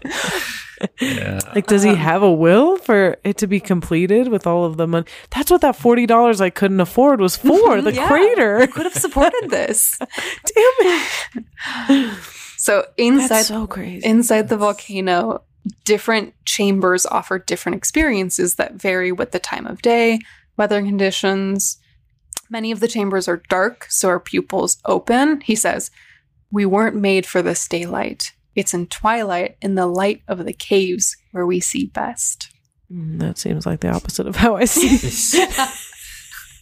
yeah. like does he Um, have a will for it to be completed with all of the money? That's what that forty dollars I couldn't afford was for, the Yeah. crater. I could have supported this. Damn it. So inside That's so crazy. inside the volcano, different chambers offer different experiences that vary with the time of day, weather conditions. Many of the chambers are dark, so our pupils open. He says, We weren't made for this daylight. It's in twilight, in the light of the caves, where we see best. Mm, that seems like the opposite of how I see.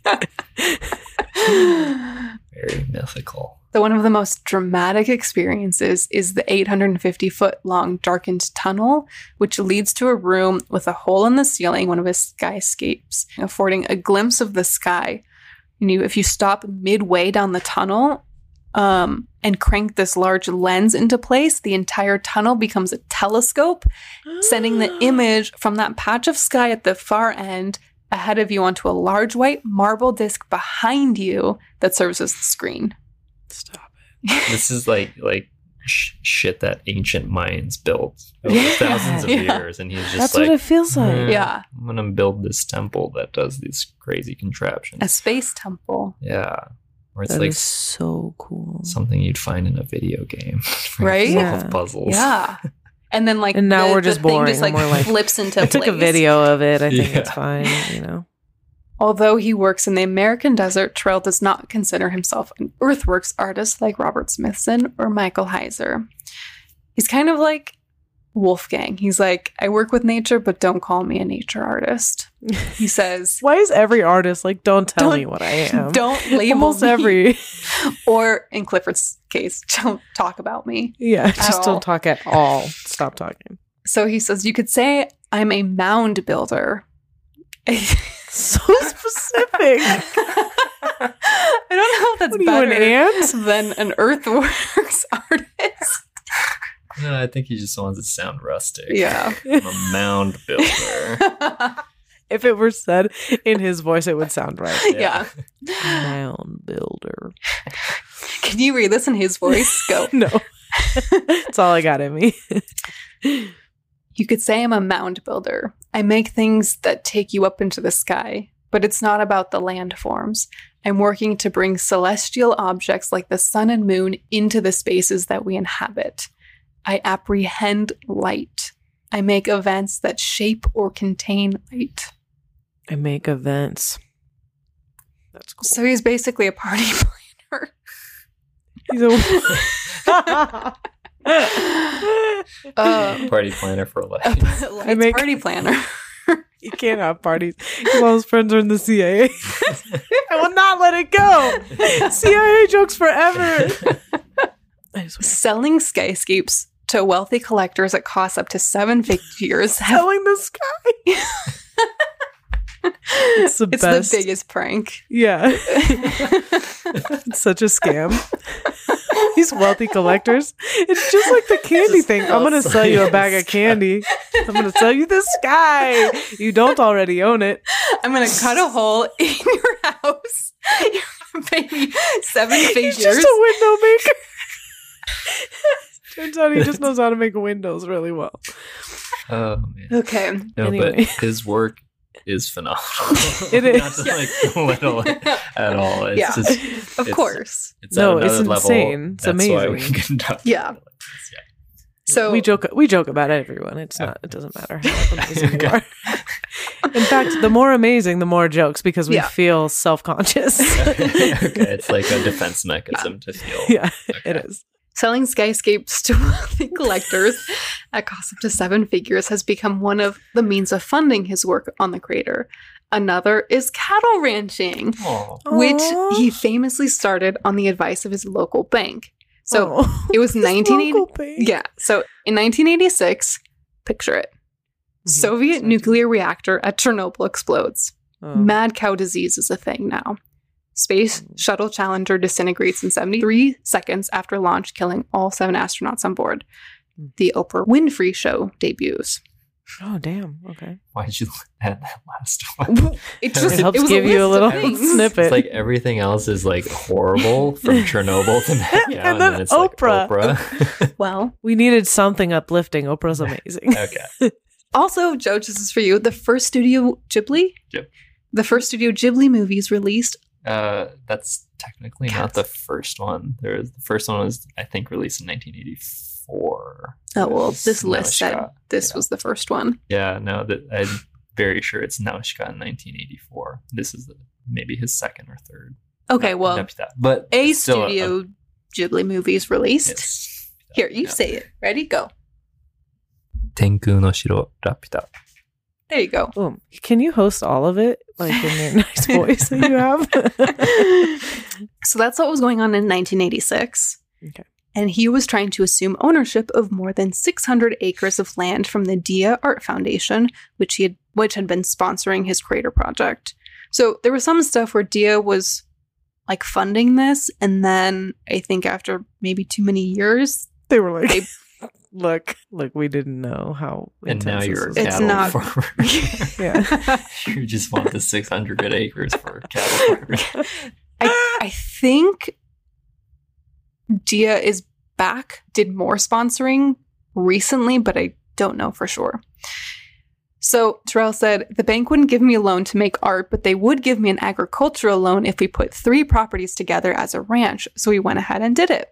Very mythical. So, one of the most dramatic experiences is the 850 foot long darkened tunnel, which leads to a room with a hole in the ceiling, one of his skyscapes, affording a glimpse of the sky. And you, if you stop midway down the tunnel um, and crank this large lens into place, the entire tunnel becomes a telescope, sending the image from that patch of sky at the far end ahead of you onto a large white marble disc behind you that serves as the screen. Stop it. This is like like sh- shit that ancient minds built over Yeah. thousands of Yeah. years, and he's just That's like, what it feels like. "Hmm, Yeah. I'm gonna build this temple that does these crazy contraptions. A space temple. yeah, where it's That like is so cool. something you'd find in a video game, Right? Full Yeah. puzzles. Yeah. And then like And now the- we're the just thing boring just like, and we're like- flips into I took a video of it. I think it's fine. You know. Although he works in the American desert, Turrell does not consider himself an earthworks artist like Robert Smithson or Michael Heizer. He's kind of like Wolfgang. He's like, I work with nature, but don't call me a nature artist. He says, Why is every artist like, don't tell Don't- me what I am? don't label Almost me. every. Or in Clifford's case, don't talk about me. Yeah, just all. don't talk at all. Stop talking. So he says, you could say I'm a mound builder. So specific. I don't know if that's What are you, an better ant? than an earthworks artist. No, I think he just wants it to sound rustic. Yeah. I'm a mound builder. if it were said in his voice, it would sound right. Yeah. Mound builder. Can you read this in his voice? Go. No, that's all I got in me. You could say I'm a mound builder. I make things that take you up into the sky, but it's not about the landforms. I'm working to bring celestial objects like the sun and moon into the spaces that we inhabit. I apprehend light. I make events that shape or contain light. I make events. That's cool. So he's basically a party planner. He's a- Uh, Party planner for life. a lights make- party planner. you can't have parties because all his friends are in the CIA. I will not let it go. CIA jokes forever. I just Selling skyscapes to wealthy collectors at costs up to seven figures. have- selling the sky. It's the it's best. the biggest prank. Yeah, it's such a scam. These wealthy collectors. It's just like the candy Just thing. I'm gonna sell you a bag of candy. I'm gonna sell you the sky. You don't already own it. I'm gonna cut a hole in your house. You're gonna pay me seven figures. He's just a window maker. Turns out he just knows how to make windows really well. Oh man. okay. No, Anyway. but his work is phenomenal. it is Not is. to, like belittle it at all. It's Yeah. just Of It's- course. it's No, it's another level. insane. It's That's why we amazing. conduct Yeah. it like yeah. So we joke we joke about everyone. It's not it doesn't matter how amazing you are. In fact, the more amazing, the more jokes because we Yeah. feel self conscious. okay, it's like a defense mechanism to feel. yeah, it Okay. is. Selling skyscapes to wealthy collectors at cost up to seven figures has become one of the means of funding his work on the crater. Another is cattle ranching, Aw. which he famously started on the advice of his local bank. So Oh. it was His 1980. Yeah. So in 1986, picture it. Mhm. Soviet nuclear reactor at Chernobyl explodes. Oh. Mad cow disease is a thing now. Space shuttle Challenger disintegrates in 73 seconds after launch, killing all seven astronauts on board. Mm. The Oprah Winfrey Show debuts. Oh damn. Okay. Why'd you add that last one? It just- It helps was give you a little snippet. It's like everything else is like horrible from Chernobyl to Mad Cow, And then it's like Oprah. Oprah. Well, we needed something uplifting. Oprah's amazing. okay. also, Joe, this is for you. The first Studio Ghibli, Ghib- the first Studio Ghibli movies released. Uh, that's technically not the first one. There was the first one was I think released in 1984. Oh well, It was this list said this Yeah. was the first one. Yeah, no, that I'm very sure it's Nausicaä in 1984. This is the, maybe his second or third. Okay, Not- well, not that, but a still a- Studio Ghibli movies released. yes. Here, you Yeah. say it. Ready? Go. Tenku no Shiro Rapyuta. There you go. Boom. Can you host all of it like in your nice voice that you have? So that's what was going on in 1986. Okay. And he was trying to assume ownership of more than 600 acres of land from the Dia Art Foundation, which he had, which had been sponsoring his crater project. So there was some stuff where Dia was like funding this, and then I think after maybe too many years, they were like, They- look, look, we didn't know how. And now intense you're a It's cattle not- farmer. Yeah. you just want the 600 acres for cattle farming. I, I think Dia is back, did more sponsoring recently, but I don't know for sure. So Turrell said, the bank wouldn't give me a loan to make art, but they would give me an agricultural loan if we put three properties together as a ranch. So we went ahead and did it.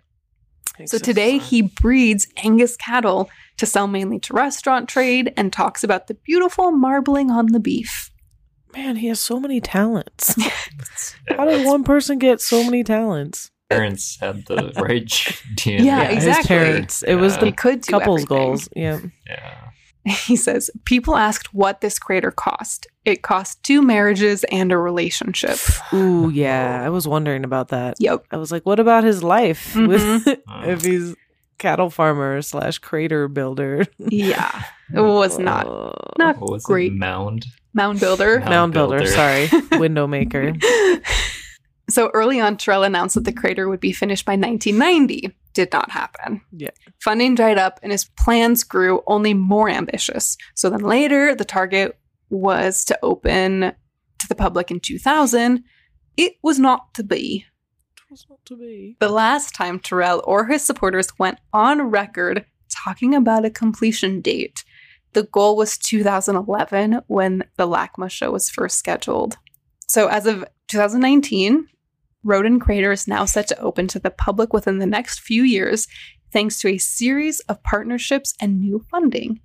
So today he breeds Angus cattle to sell mainly to restaurant trade and talks about the beautiful marbling on the beef. man, he has so many talents. How did one person get so many talents? parents had the right DNA? Yeah, his exactly. parents. It was the He could couple's everything. goals. Yeah. Yeah. He says, People asked what this crater cost. It cost two marriages and a relationship. Ooh, yeah. I was wondering about that. Yep. I was like, what about his life with Mhm. if he's cattle farmer slash crater builder? Yeah. It was not not What was great. it? Mound. mound builder. Mound mound builder. builder. Sorry, window maker. so early on, Turrell announced that the crater would be finished by 1990. Did not happen. Yeah. Funding dried up and his plans grew only more ambitious. So then later, the target was to open to the public in 2000, it was not to be. It was not to be. The last time Turrell or his supporters went on record talking about a completion date, the goal was 2011 when the LACMA show was first scheduled. So as of 2019, Roden Crater is now set to open to the public within the next few years thanks to a series of partnerships and new funding.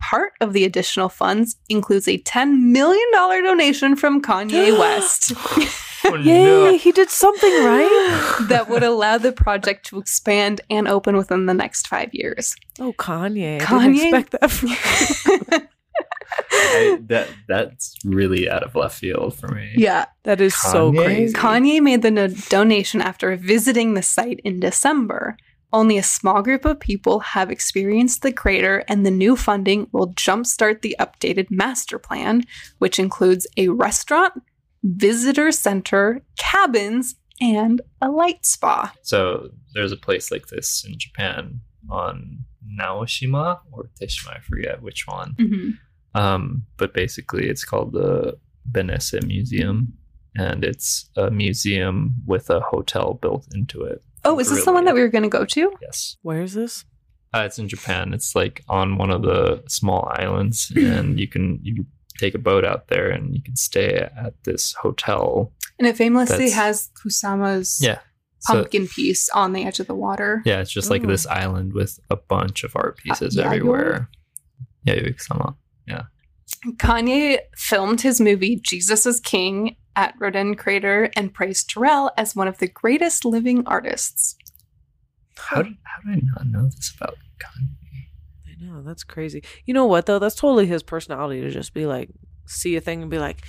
Part of the additional funds includes a $10 million donation from Kanye West. Oh, Yay, no. he did something right. that would allow the project to expand and open within the next five years. oh, Kanye. I didn't expect that. From I, that that's really out of left field for me. yeah. that is so crazy. Kanye made the no- donation after visiting the site in December. Only a small group of people have experienced the crater, and the new funding will jumpstart the updated master plan, which includes a restaurant, visitor center, cabins, and a light spa. So there's a place like this in Japan on Naoshima or Teshima, I forget which one. Mm-hmm. Um, but basically, it's called the Benesse Museum, and it's a museum with a hotel built into it. Oh, is this the one that we were going to go to? Yes, Where's this? uh, it's in Japan. It's like on one of the small islands, and you can you take a boat out there, and you can stay at this hotel. And it famously has Kusama's Yeah, so pumpkin piece on the edge of the water. yeah, it's just like Oh. this island with a bunch of art pieces Yayoi? everywhere. Yeah, Yayoi-sama. Kanye filmed his movie Jesus is King at Roden Crater and praised Turrell as one of the greatest living artists. How did how did I not know this about Kanye? I know that's crazy. You know what though? That's totally his personality to just be like, see a thing and be like,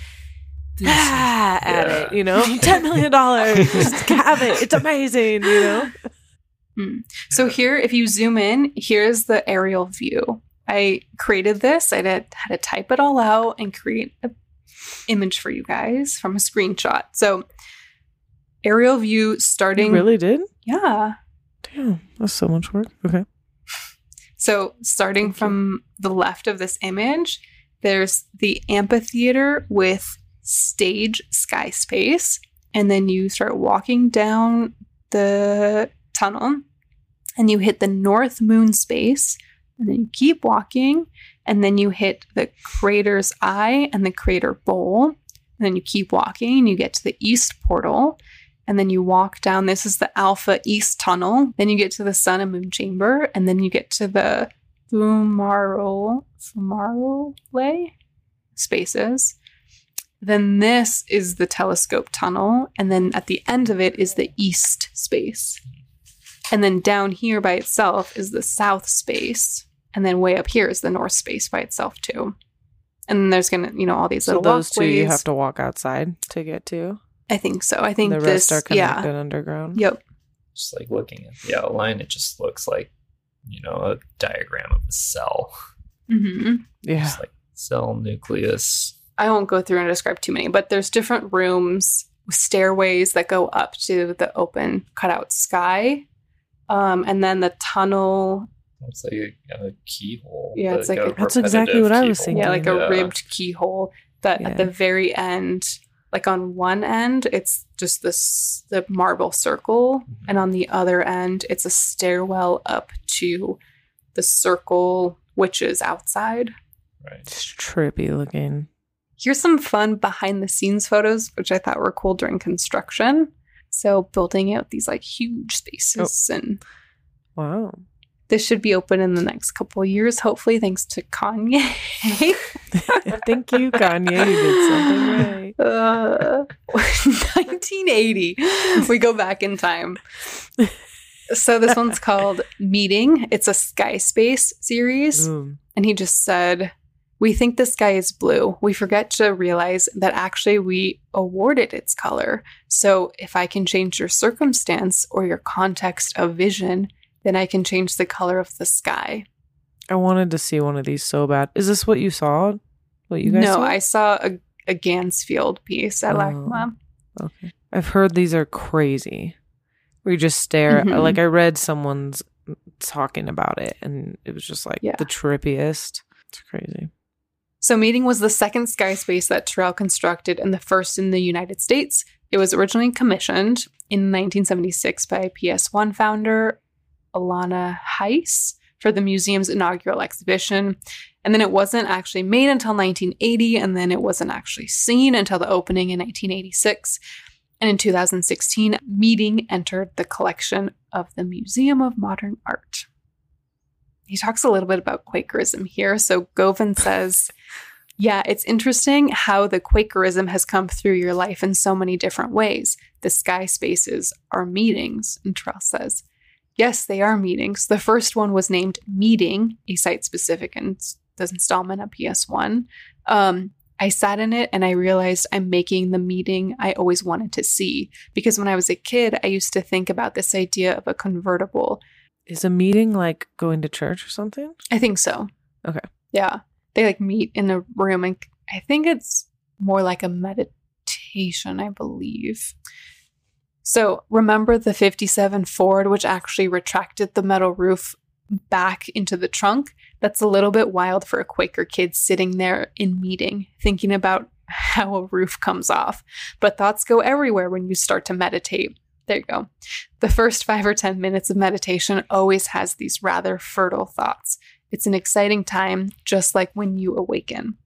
ah, at Yeah. it. You know, ten million dollars, just have it. It's amazing. You know. So here, if you zoom in, here's the aerial view. I created this. I did, had to type it all out and create an image for you guys from a screenshot. So aerial view You starting. really did? Yeah. Damn, that's so much work. Okay. So, starting Thank you. from the left of this image, there's the amphitheater with stage sky space. And then you start walking down the tunnel and you hit the north moon space. And then you keep walking. And then you hit the crater's eye and the crater bowl. And then you keep walking and you get to the east portal. And then you walk down. This is the Alpha East Tunnel. Then you get to the Sun and Moon Chamber. And then you get to the Fumaro, Fumarole spaces. Then this is the telescope tunnel. And then at the end of it is the East space. And then down here by itself is the South space. And then way up here is the North space by itself, too. And then there's gonna, you know, all these So little those two you have to walk outside to get to. I think so. I think the this, rest are yeah, connected underground. yep. Just like looking at the outline, it just looks like you know a diagram of a cell. hmm Yeah. Just like cell nucleus. I won't go through and describe too many, but there's different rooms stairways that go up to the open cutout sky. Um, and then the tunnel, It's like a, a keyhole. Yeah, it's like a- That's exactly what I was repetitive thinking. yeah, like a Yeah. ribbed keyhole that Yeah. at the very end, like on one end, it's just this the marble circle, Mhm. and on the other end, it's a stairwell up to the circle, which is outside. Right. It's trippy looking. Here's some fun behind the scenes photos, which I thought were cool during construction. So building out these like huge spaces, and Wow. This should be open in the next couple of years, hopefully, thanks to Kanye. Thank you, Kanye. You did something right. uh, 1980. We go back in time. So this one's called Meeting. It's a sky space series. Boom. and he just said, We think the sky is blue. We forget to realize that actually we awarded its color. So if I can change your circumstance or your context of vision, then I can change the color of the sky. I wanted to see one of these so bad. Is this what you saw? What you guys no, saw? I saw a, a Ganzfeld piece at Oh. LACMA. Okay. I've heard these are crazy. Where you just stare. Mhm. Like I read someone's talking about it, and it was just like Yeah. the trippiest. It's crazy. So, Meeting was the second sky space that Turrell constructed and the first in the United States. It was originally commissioned in 1976 by PS1 founder Alanna Heiss for the museum's inaugural exhibition. And then it wasn't actually made until 1980, and then it wasn't actually seen until the opening in 1986. And in 2016, Meeting entered the collection of the Museum of Modern Art. He talks a little bit about Quakerism here. So Govan says, Yeah, it's interesting how the Quakerism has come through your life in so many different ways. The sky spaces are meetings. And Turrell says, Yes, they are meetings. The first one was named Meeting, a site specific and the installment of PS1. Um, I sat in it and I realized I'm making the meeting I always wanted to see. Because when I was a kid, I used to think about this idea of a convertible. Is a meeting like going to church or something? I think so. Okay. Yeah. They like meet in a room and I think it's more like a meditation, I believe. So remember the 57 Ford, which actually retracted the metal roof back into the trunk? That's a little bit wild for a Quaker kid sitting there in meeting, thinking about how a roof comes off. But thoughts go everywhere when you start to meditate. There you go. The first five or 10 minutes of meditation always has these rather fertile thoughts. It's an exciting time, just like when you awaken.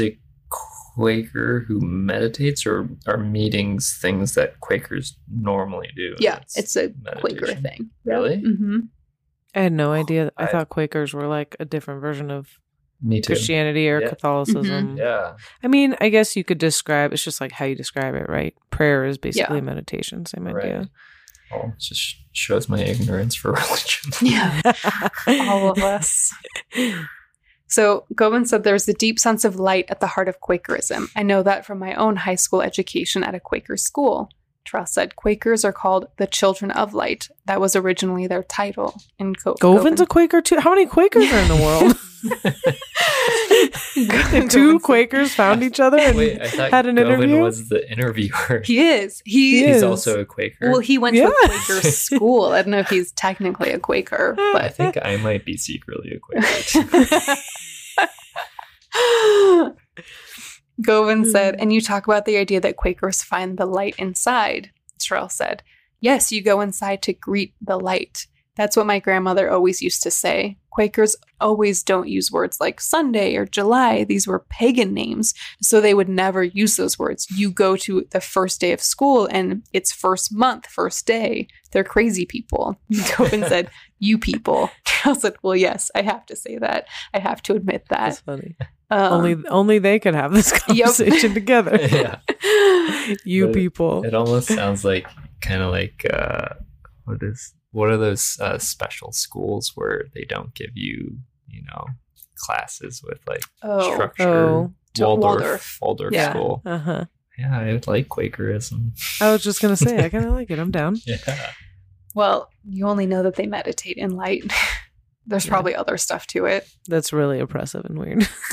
A Quaker who meditates, or are meetings things that Quakers normally do? Yeah, it's a Quaker thing. Really? hmm I had no idea. I I- thought Quakers were like a different version of Me too. Christianity or Yeah. Catholicism. Yeah. I mean, I guess you could describe it's just like how you describe it, right? Prayer is basically meditation, same Right. idea. Well, it just shows my ignorance for religion. Yeah. all of us. So Govan said there's a deep sense of light at the heart of Quakerism. I know that from my own high school education at a Quaker school. Turrell said Quakers are called the Children of Light. That was originally their title. In Co- Govan's a Quaker too. How many Quakers are in the world? Govan Two Quakers found each other and Wait, I thought had an Govan interview. was the interviewer. He is. He, He He's is. also a Quaker. Well, he went to a Quaker school. I don't know if he's technically a Quaker, but I think I might be secretly a Quaker. Govan said, and you talk about the idea that Quakers find the light inside. Turrell said, Yes, you go inside to greet the light. That's what my grandmother always used to say. Quakers always don't use words like Sunday or July. These were pagan names, so they would never use those words. You go to the first day of school and it's first month, first day. They're crazy people. Govan said, You people. Turrell said, Well, yes, I have to say that. I have to admit that. That's funny. Um, only only they could have this conversation together. yeah. you But people. It almost sounds like kind of like uh, what is what are those uh, special schools where they don't give you you know classes with like Oh. structure? Oh. Waldorf, Waldorf. Waldorf Yeah. school. Uh huh. Yeah, I would like Quakerism. I was just gonna say I kind of like it. I'm down. Yeah. Well, you only know that they meditate in light. There's Yeah. probably other stuff to it. That's really oppressive and weird.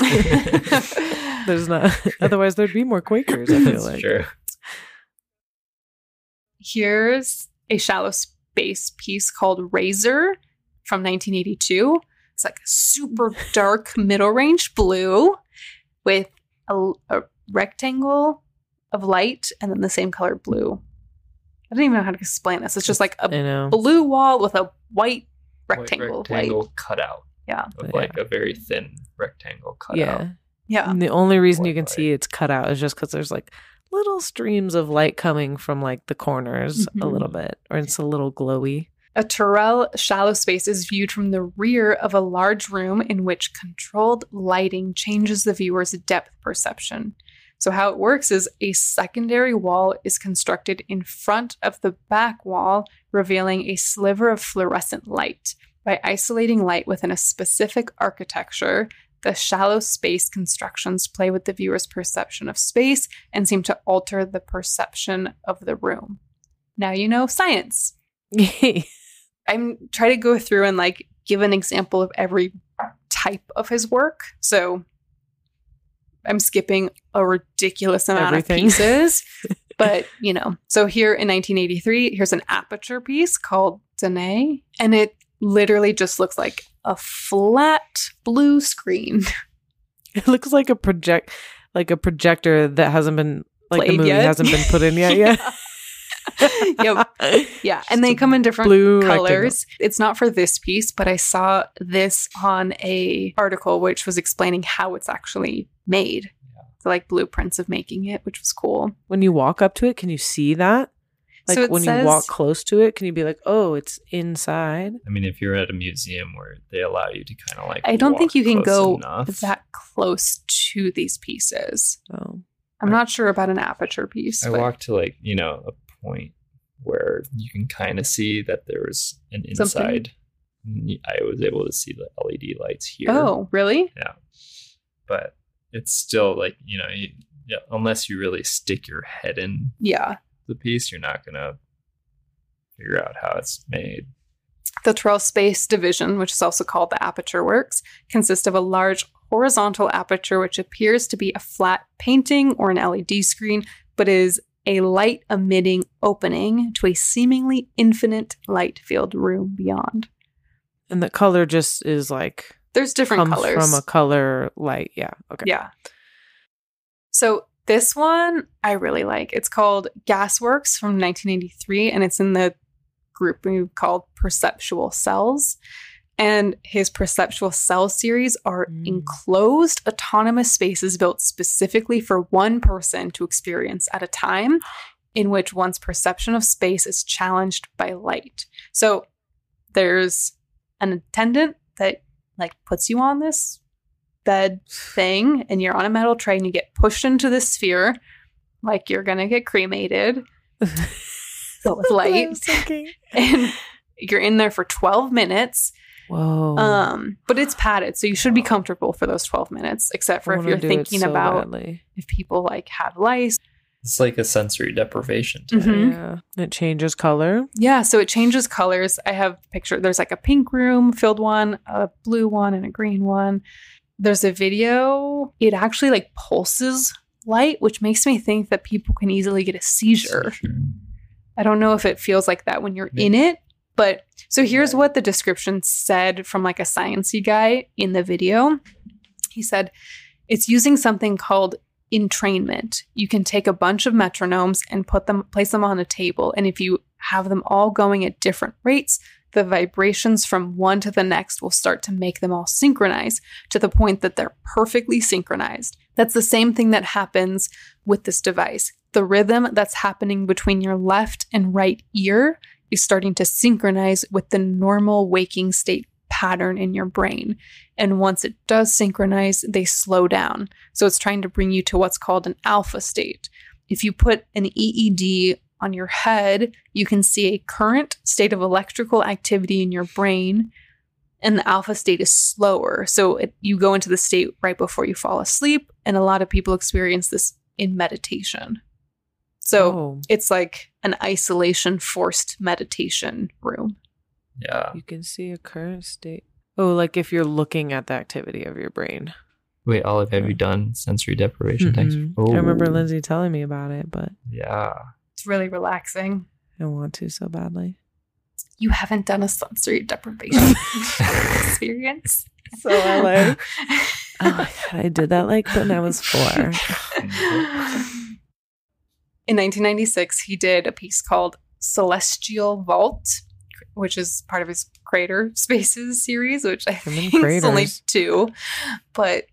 There's not. Otherwise, there'd be more Quakers. I feel That's like. true. Here's a shallow space piece called Razor from 1982. It's like a super dark middle range blue with a, a rectangle of light and then the same color blue. I don't even know how to explain this. It's just like a blue wall with a white White rectangle. of rectangle light. cutout. Yeah. Of Yeah. like a very thin rectangle cutout. Yeah. Yeah. And the only reason you White can see it's cut out is just because there's like little streams of light coming from like the corners a Mhm. little bit, or it's a little glowy. A Turrell shallow space is viewed from the rear of a large room in which controlled lighting changes the viewer's depth perception. So, how it works is a secondary wall is constructed in front of the back wall, revealing a sliver of fluorescent light. By isolating light within a specific architecture, the shallow space constructions play with the viewer's perception of space and seem to alter the perception of the room. Now you know science. I'm trying to go through and like give an example of every type of his work. So I'm skipping a ridiculous amount Everything. of pieces. but, you know, so here in 1983, here's an aperture piece called Danae, and it literally just looks like a flat blue screen. It looks like a project, like a projector that hasn't been like the movie yet? hasn't been put in yet. Yeah. Yep. Yeah, and they come in different blue rectangle. colors. It's not for this piece, but I saw this on a article which was explaining how it's actually made. So like blueprints of making it, which was cool. When you walk up to it, can you see that? Like So when says- you walk close to it, can you be like, "Oh, it's inside"? I mean, if you're at a museum where they allow you to kind of like, I don't think you can go enough, that close to these pieces. Oh, I'm not sure about an aperture piece. I but walked to like you know a point where you can kind of see that there was an Something. inside. I was able to see the LED lights here. Oh, really? yeah, but it's still like you know, you, yeah, unless you really stick your head in Yeah. The piece, you're not gonna figure out how it's made. The Turrell Space Division, which is also called the Aperture Works, consists of a large horizontal aperture which appears to be a flat painting or an LED screen, but is a light emitting opening to a seemingly infinite light filled room beyond. and the color just is like There's different colors. from a color light. Yeah. Okay. Yeah. So this one I really like. It's called Gasworks from 1983, and it's in the group we called Perceptual Cells. And his Perceptual Cell series are Mm. enclosed autonomous spaces built specifically for one person to experience at a time, in which one's perception of space is challenged by light. So there's an attendant that like puts you on this bed thing and you're on a metal tray and you get pushed into this sphere like you're gonna get cremated but with light and you're in there for 12 minutes Whoa. um but it's padded so you should be comfortable for those 12 minutes except for if you're thinking so about badly. if people like have lice It's like a sensory deprivation. Type. Mhm. Yeah. It changes color. yeah so it changes colors i have a picture there's like a pink room filled one a blue one and a green one there's a video it actually like pulses light which makes me think that people can easily get a seizure I don't know if it feels like that when you're in it, but so here's Yeah. what the description said from like a sciencey guy in the video. He said it's using something called entrainment. You can take a bunch of metronomes and put them place them on a table and if you have them all going at different rates, the vibrations from one to the next will start to make them all synchronize to the point that they're perfectly synchronized. That's the same thing that happens with this device. The rhythm that's happening between your left and right ear is starting to synchronize with the normal waking state pattern in your brain. And once it does synchronize, they slow down. So it's trying to bring you to what's called an alpha state. If you put an EEG on your head, you can see a current state of electrical activity in your brain. And the alpha state is slower. So it, you go into the state right before you fall asleep. And a lot of people experience this in meditation. So oh, it's like an isolation forced meditation room. Yeah. you can see a current state. Oh, like if you're looking at the activity of your brain. Wait, Olive, have you done sensory deprivation? Thanks. Mm-mm. I remember Oh, Lindsay telling me about it, but Yeah. It's really relaxing. I want to so badly. You haven't done a sensory deprivation experience. So I like- Oh my god, I did that like when I was four. In 1996, he did a piece called Celestial Vault, which is part of his Crater Spaces series, which I Human think is only two. But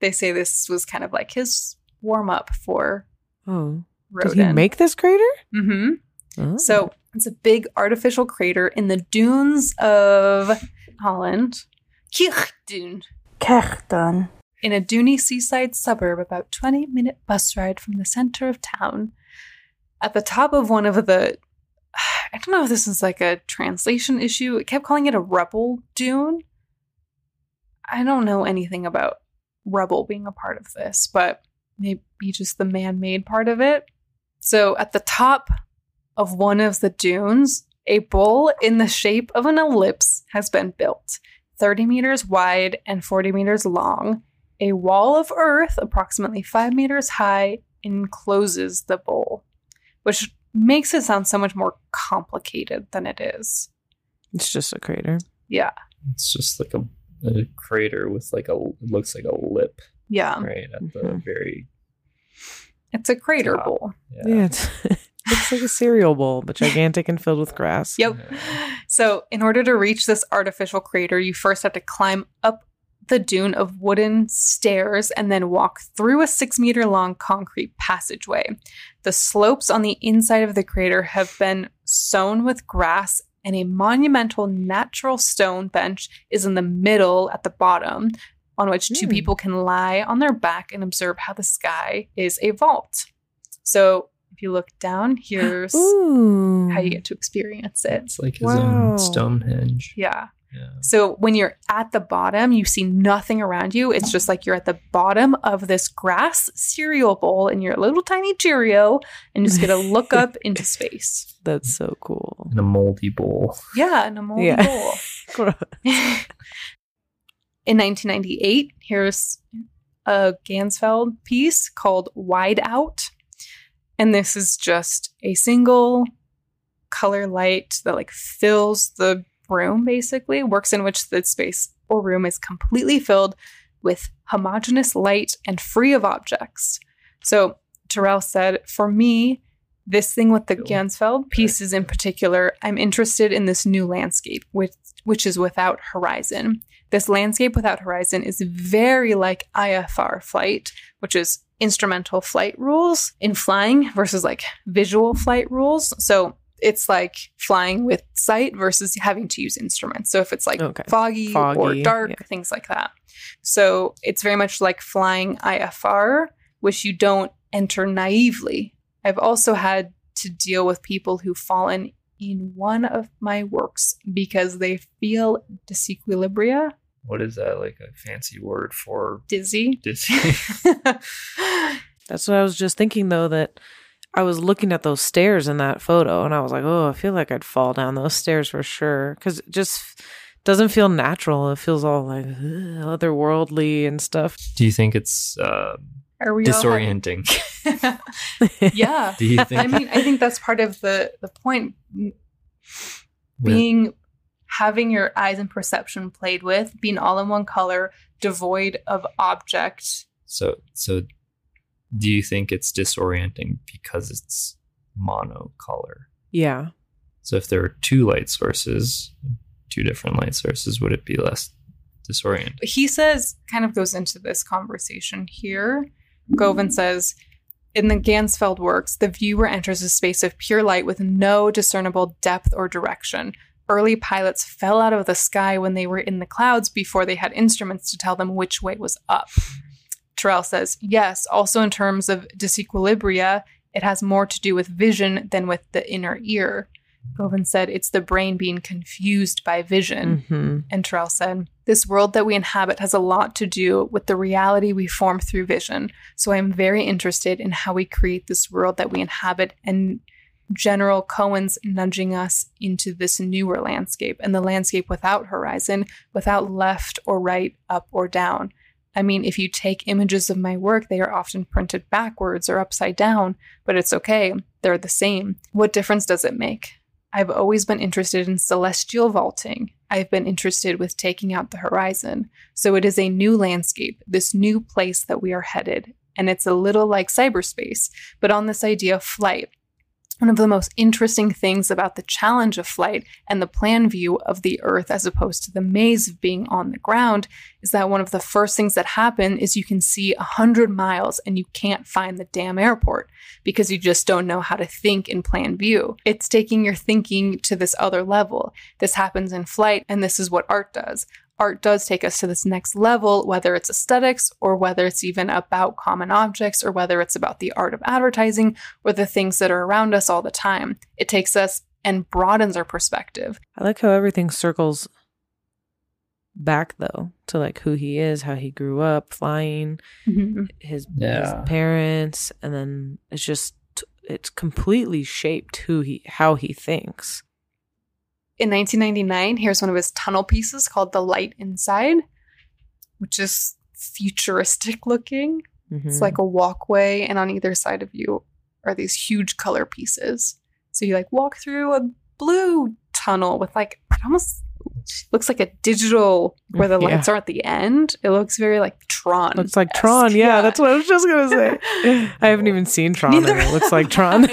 they say this was kind of like his warm up for Oh, did Roden. he make this crater? hmm Oh. So it's a big artificial crater in the dunes of Holland, Kirchdune, Kerchten. in a duney seaside suburb about 20 minute bus ride from the center of town. At the top of one of the I don't know if this is like a translation issue. It kept calling it a rubble dune. I don't know anything about rubble being a part of this, but maybe just the man made part of it. So at the top of one of the dunes, a bowl in the shape of an ellipse has been built, 30 meters wide and 40 meters long. A wall of earth, approximately five meters high, encloses the bowl, which makes it sound so much more complicated than it is. it's just a crater. Yeah. It's just like a, a crater with like a, it looks like a lip. Yeah. right at the Mhm. very It's a crater Top. bowl. yeah. Yeah, it's, looks like a cereal bowl, but gigantic and filled with grass. Yep. So, in order to reach this artificial crater, you first have to climb up the dune of wooden stairs and then walk through a six meter long concrete passageway. The slopes on the inside of the crater have been sown with grass, and a monumental natural stone bench is in the middle at the bottom, on which two Hmm. people can lie on their back and observe how the sky is a vault. So, if you look down, here's Ooh. how you get to experience it. It's like his Wow. own Stonehenge. Yeah. Yeah. So when you're at the bottom, you see nothing around you. It's just like you're at the bottom of this grass cereal bowl and you're a little tiny Cheerio and just get to look up into space. That's so cool. In a moldy bowl. Yeah, in a moldy Yeah. bowl. In 1998, here's a Ganzfeld piece called Wide Out. And this is just a single color light that like fills the room basically, works in which the space or room is completely filled with homogeneous light and free of objects. So Turrell said, for me, this thing with the. Ganzfeld pieces in particular, I'm interested in this new landscape, which, which is without horizon. This landscape without horizon is very like IFR flight, which is instrumental flight rules in flying versus like visual flight rules. So it's like flying with sight versus having to use instruments. So if it's like Okay. foggy, or dark, yeah. things like that. So it's very much like flying IFR, which you don't enter naively. I've also had to deal with people who've fallen in one of my works because they feel disequilibria, What is that? Like a fancy word for dizzy. dizzy? That's what I was just thinking though that I was looking at those stairs in that photo and I was like, "Oh, I feel like I'd fall down those stairs for sure cuz it just doesn't feel natural. It feels all like ugh, otherworldly and stuff. Do you think it's uh, Are we disorienting? having- yeah. Do you think I mean, I think that's part of the the point with- being having your eyes and perception played with, being all in one color, devoid of object. So, so do you think it's disorienting because it's monocolor? Yeah. So, if there were two light sources, two different light sources, would it be less disorienting? he says kind of goes into this conversation here. Govan says, in the Ganzfeld works, the viewer enters a space of pure light with no discernible depth or direction. Early pilots fell out of the sky when they were in the clouds before they had instruments to tell them which way was up. Turrell says, yes, also in terms of disequilibria, it has more to do with vision than with the inner ear. Govan said, it's the brain being confused by vision. Mhm. And Turrell said, This world that we inhabit has a lot to do with the reality we form through vision. So I'm very interested in how we create this world that we inhabit and General Cohen's nudging us into this newer landscape and the landscape without horizon, without left or right, up or down. I mean, if you take images of my work, they are often printed backwards or upside down, but it's okay. They're the same. What difference does it make? I've always been interested in celestial vaulting. I've been interested with taking out the horizon. So it is a new landscape, this new place that we are headed. And it's a little like cyberspace, but on this idea of flight. One of the most interesting things about the challenge of flight and the plan view of the Earth as opposed to the maze of being on the ground is that one of the first things that happen is you can see a hundred miles and you can't find the damn airport because you just don't know how to think in plan view. It's taking your thinking to this other level. This happens in flight, and this is what art does. Art does take us to this next level, whether it's aesthetics or whether it's even about common objects or whether it's about the art of advertising or the things that are around us all the time. It takes us and broadens our perspective. I like how everything circles back though to like who he is, how he grew up flying, mm-hmm. his, Yeah. his parents, and then it's just it's completely shaped who he how he thinks. In 1999, here's one of his tunnel pieces called The Light Inside, which is futuristic looking. It's Mhm. like a walkway, and on either side of you are these huge color pieces. So you like walk through a blue tunnel with like it almost looks like a digital where the Yeah. lights are at the end. It looks very like Tron. Looks like Tron. Yeah, that's what I was just gonna say. I haven't even seen Tron, Neither and it looks like Tron.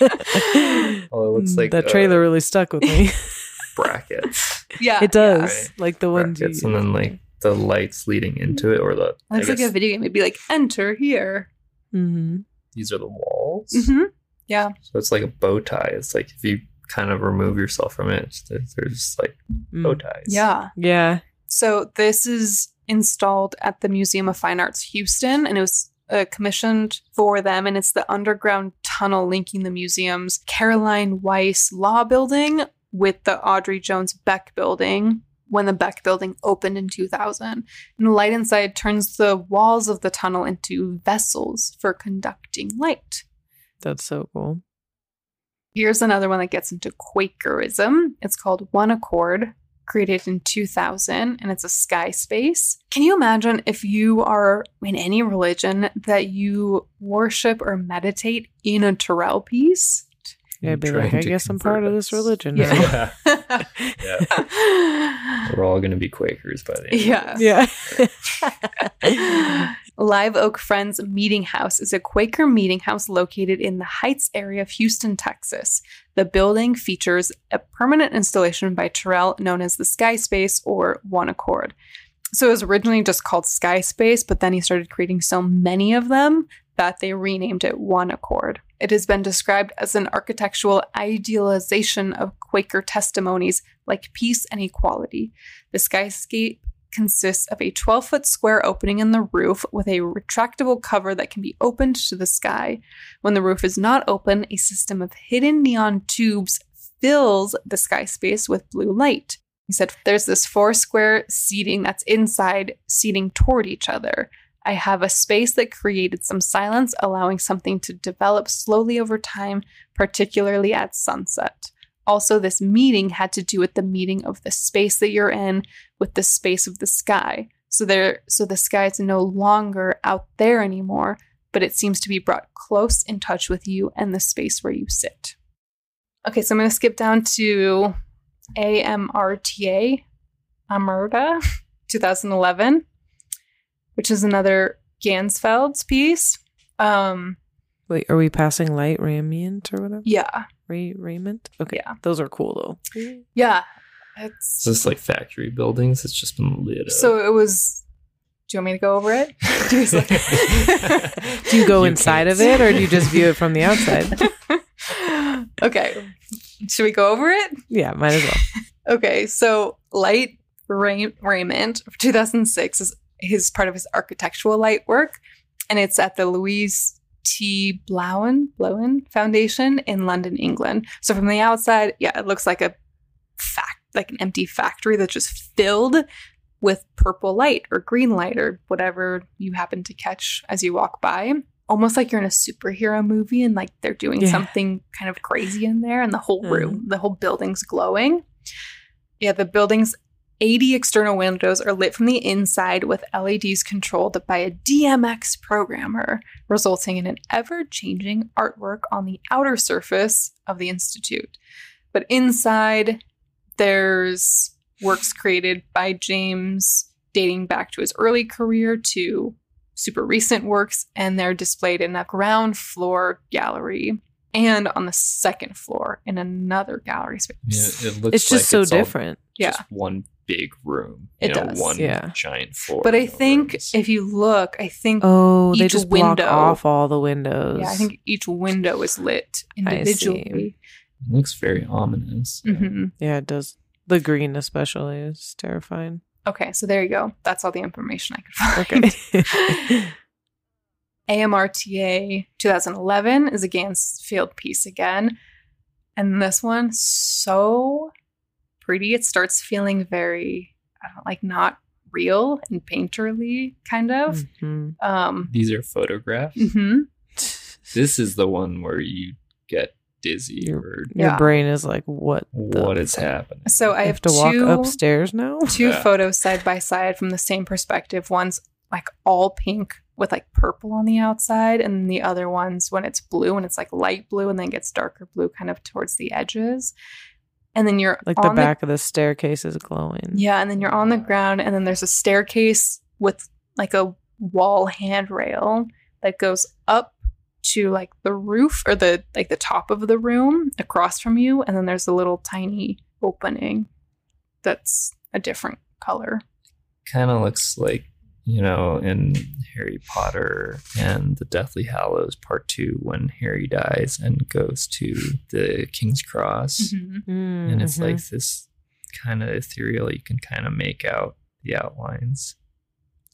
Well, it looks like that uh, trailer really stuck with me. brackets. yeah. it does, Right. like the ones brackets, you. and then like the lights leading into it, or the I Looks like a video game. It'd be like enter here. Mhm. these are the walls. hmm Yeah. So it's like a bow tie. It's like if you kind of remove yourself from it, it's- there's like bow Mm. ties. Yeah. Yeah, So this is installed at the Museum of Fine Arts Houston, and it was uh, commissioned for them. And it's the underground tunnel linking the museum's Caroline Weiss Law Building with the Audrey Jones Beck Building when the Beck Building opened in 2000. And the light inside turns the walls of the tunnel into vessels for conducting light. that's so cool. Here's another one that gets into Quakerism. It's called One Accord, created in 2000, and it's a sky space. Can you imagine if you are in any religion that you worship or meditate in a Turrell piece? Yeah, I'd be like, I guess I'm convert part of this religion. Yeah. now. Yeah. We're all going to be Quakers by the end. Yeah. Of this. yeah. Live Oak Friends Meeting House is a Quaker meeting house located in the Heights area of Houston, Texas. The building features a permanent installation by Turrell known as the Sky Space or One Accord. So it was originally just called Sky Space, but then he started creating so many of them that they renamed it One Accord. It has been described as an architectural idealization of Quaker testimonies like peace and equality. The skyspace consists of a 12 foot square opening in the roof with a retractable cover that can be opened to the sky. When the roof is not open, a system of hidden neon tubes fills the sky space with blue light. He said, There's this four square seating that's inside, seating toward each other. I have a space that created some silence, allowing something to develop slowly over time, particularly at sunset. Also, this meeting had to do with the meeting of the space that you're in with the space of the sky. So there so the sky is no longer out there anymore, but it seems to be brought close in touch with you and the space where you sit. Okay, so I'm going to skip down to AMRTA, Amerta, 2011, which is another Ganzfeld's piece. Um, Wait, are we passing light raiment or whatever? yeah, Ray, raiment? Okay. Yeah. Those are cool though. yeah. It's It's just like factory buildings. It's just been lit up. so it was. Do you want me to go over it? Do you go You inside can't of it or do you just view it from the outside? okay. Should we go over it? yeah, might as well. Okay, so Light Ray- Raymond 2006 is his part of his architectural light work, and it's at the Louise T. Blouin Blouin Foundation in London, England. So from the outside, yeah, it looks like a fact, like an empty factory that's just filled with purple light or green light or whatever you happen to catch as you walk by. Almost like you're in a superhero movie and like they're doing Yeah. something kind of crazy in there, and the whole Mhm. room, the whole building's glowing. Yeah, the building's 80 external windows are lit from the inside with LEDs controlled by a DMX programmer, resulting in an ever changing artwork on the outer surface of the Institute. But inside, there's works created by James dating back to his early career to super recent works, and they're displayed in a ground floor gallery and on the second floor in another gallery space. yeah, it looks. It's just like so all different. Yeah. Just one big room. It you know, does. One Yeah. giant floor. But I no think rooms. if you look, I think Oh, they Each just block window- off all the windows. yeah, I think each window is lit I individually. it looks very ominous. hmm Yeah, it does. The green especially is terrifying. Okay, so there you go. That's all the information I could find. Okay. AMRTA 2011 is a Ganzfeld piece again. And this one, so pretty. It starts feeling very, I don't like, not real and painterly, kind of. Mhm. Um, These are photographs. mhm. This is the one where you get dizzy Your- or Your Yeah. brain is like, what? the what is fuck? happening. So I I have, have to walk two, upstairs now. two Yeah. photos side by side from the same perspective. One's like all pink with like purple on the outside, and the other one's when it's blue and it's like light blue and then gets darker blue kind of towards the edges. And then you're Like the on back of the staircase is glowing. yeah, and then you're on the ground, and then there's a staircase with like a wall handrail that goes up to like the roof or the like the top of the room across from you, and then there's a little tiny opening that's a different color. Kind of looks like, you know, in Harry Potter and the Deathly Hallows Part 2 when Harry dies and goes to the King's Cross. Mm, And it's mhm. like this kind of ethereal. You can kind of make out the outlines.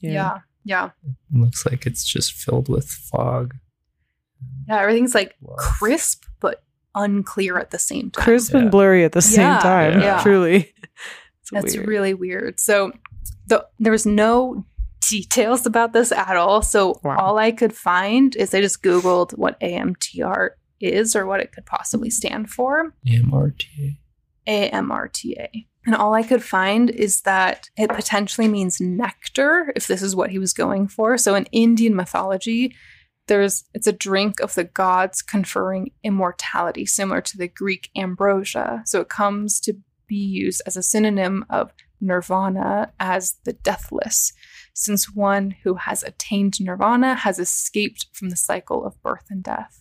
Yeah. yeah, It looks like it's just filled with fog. yeah. Everything's like Wow. crisp but unclear at the same time. crisp Yeah. and blurry at the same Yeah, time. yeah. Truly. It's That's weird. really weird. So the, there was no details about this at all. So Wow. all I could find is I just Googled what AMTR is or what it could possibly stand for. MRTA. AMRTA. And all I could find is that it potentially means nectar, if this is what he was going for. So in Indian mythology, there's it's a drink of the gods conferring immortality, similar to the Greek ambrosia. So it comes to be used as a synonym of nirvana as the deathless, since one who has attained nirvana has escaped from the cycle of birth and death.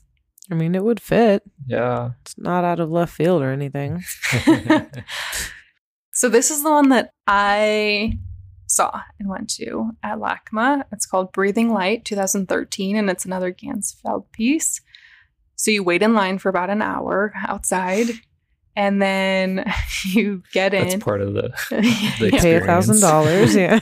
I mean, it would fit. Yeah. It's not out of left field or anything. So this is the one that I saw and went to at LACMA. It's called Breathing Light 2013, and it's another Ganzfeld piece. So you wait in line for about an hour outside, and then you get in. That's part of the. Yeah. Pay a thousand dollars. Yeah.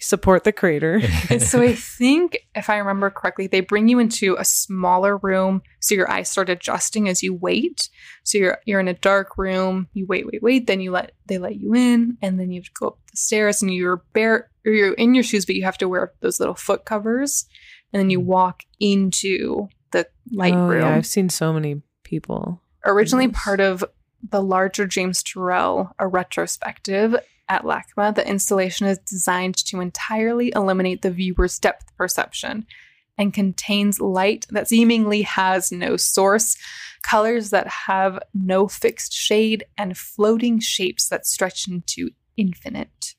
Support the creator. So I think, if I remember correctly, they bring you into a smaller room, so your eyes start adjusting as you wait. So you're you're in a dark room. You wait, wait, wait. Then you let they let you in, and then you have to go up the stairs, and you're bare, or you're in your shoes, but you have to wear those little foot covers, and then you mm. walk into the light oh, room Yeah, I've seen so many people. originally part of the larger James Turrell, a retrospective at LACMA. The installation is designed to entirely eliminate the viewer's depth perception and contains light that seemingly has no source, colors that have no fixed shade, and floating shapes that stretch into infinite.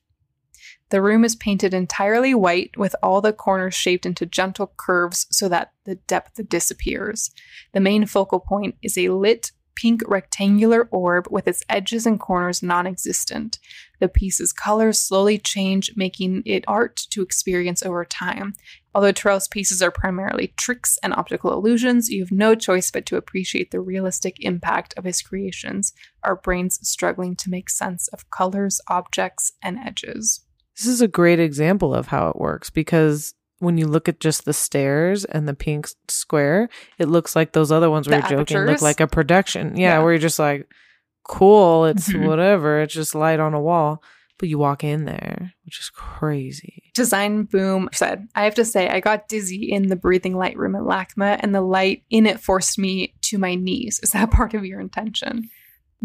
The room is painted entirely white with all the corners shaped into gentle curves so that the depth disappears. The main focal point is a lit pink rectangular orb with its edges and corners non existent. The piece's colors slowly change, making it art to experience over time. Although Turrell's pieces are primarily tricks and optical illusions, you have no choice but to appreciate the realistic impact of his creations, our brains struggling to make sense of colors, objects, and edges. This is a great example of how it works because when you look at just the stairs and the pink square, it looks like those other ones The were joking look like a production. Yeah, Yeah. where you're just like, cool, it's whatever, it's just light on a wall. But you walk in there, which is crazy. Design Boom said, I have to say, I got dizzy in the breathing light room at LACMA, and the light in it forced me to my knees. Is that part of your intention?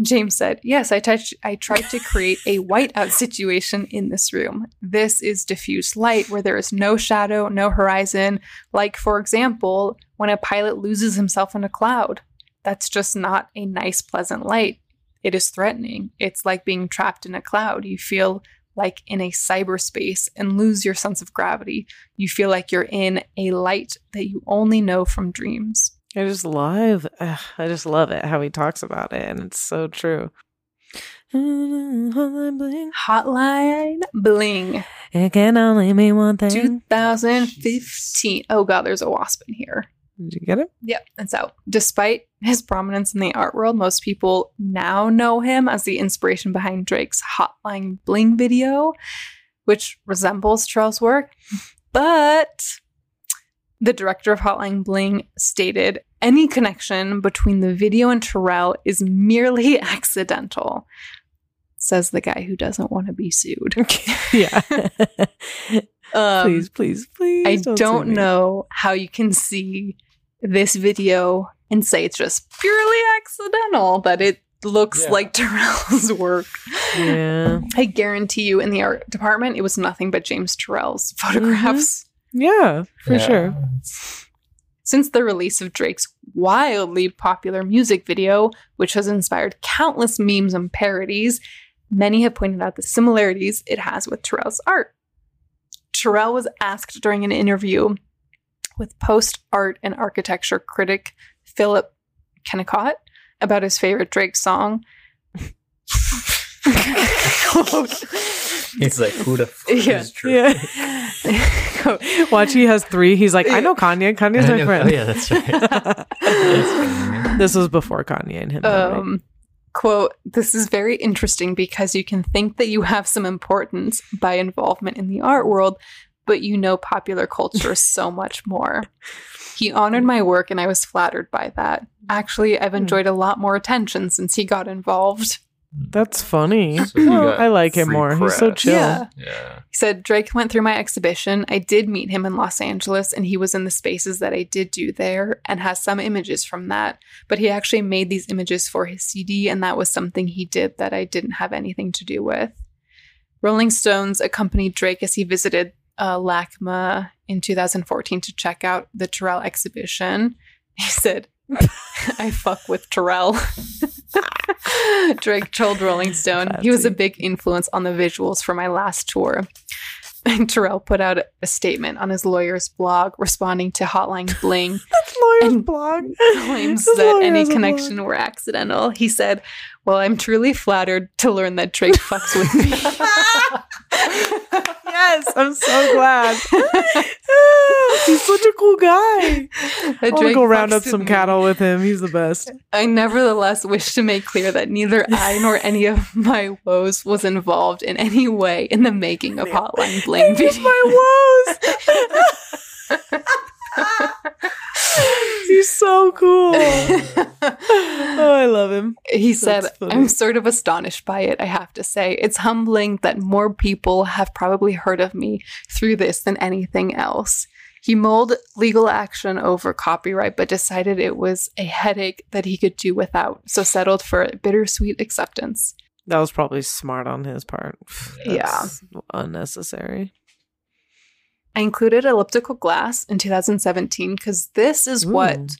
James said, Yes, I touched I tried to create a whiteout situation in this room. This is diffuse light where there is no shadow, no horizon. Like, for example, when a pilot loses himself in a cloud. That's just not a nice, pleasant light. It is threatening. It's like being trapped in a cloud. You feel like in a cyberspace and lose your sense of gravity. You feel like you're in a light that you only know from dreams. I just love, ugh, I just love it how he talks about it, and it's so true. Hotline Bling Hotline bling. It can only mean one thing. 2015. Oh god, there's a wasp in here. Did you get it? Yep, it's out. Despite his prominence in the art world, most people now know him as the inspiration behind Drake's Hotline Bling video, which resembles Turrell's work. But the director of Hotline Bling stated any connection between the video and Turrell is merely accidental, says the guy who doesn't want to be sued. yeah. Um, please, please, please. I sue don't know how you can see this video and say it's just purely accidental that it looks Yeah. like Turrell's work. Yeah. I guarantee you in the art department it was nothing but James Turrell's photographs. Yeah, for Yeah, sure. Since the release of Drake's wildly popular music video, which has inspired countless memes and parodies, many have pointed out the similarities it has with Turrell's art. Terrell was asked during an interview with post art and architecture critic Philip Kennicott about his favorite Drake song. Quote, He's like, who the fuck Yeah. is Drake? Yeah. Watch, he has three. He's like, I know Kanye. Kanye's I my friend. oh, yeah, that's right. That's funny. this was before Kanye and him. though, right? um, quote, this is very interesting because you can think that you have some importance by involvement in the art world, but you know popular culture so much more. He honored my work and I was flattered by that. Actually, I've Hmm. enjoyed a lot more attention since he got involved. That's funny. So he Oh, I like him free more. He's so chill. Yeah. Yeah. He said, Drake went through my exhibition. I did meet him in Los Angeles, and he was in the spaces that I did do there and has some images from that. But he actually made these images for his CD, and that was something he did that I didn't have anything to do with. Rolling Stones accompanied Drake as he visited uh, LACMA in 2014 to check out the Turrell exhibition. He said, I fuck with Turrell. Drake told Rolling Stone he was a big influence on the visuals for my last tour. And Turrell put out a statement on his lawyer's blog responding to Hotline Bling That's lawyer's blog. claims His that any a blog. connection were accidental. He said, Well, I'm truly flattered to learn that Drake fucks with me. yes, I'm so glad. He's such a cool guy. That I want to Drake go round up some me. cattle with him. He's the best. I nevertheless wish to make clear that neither I nor any of my woes was involved in any way in the making of Hotline Bling video. my woes. He's so cool. Oh, I love him. he said, funny. I'm sort of astonished by it, I have to say. It's humbling that more people have probably heard of me through this than anything else. He mulled legal action over copyright, but decided it was a headache that he could do without, so settled for bittersweet acceptance. That was probably smart on his part. Yeah. Unnecessary. I included elliptical glass in 2017 because this is what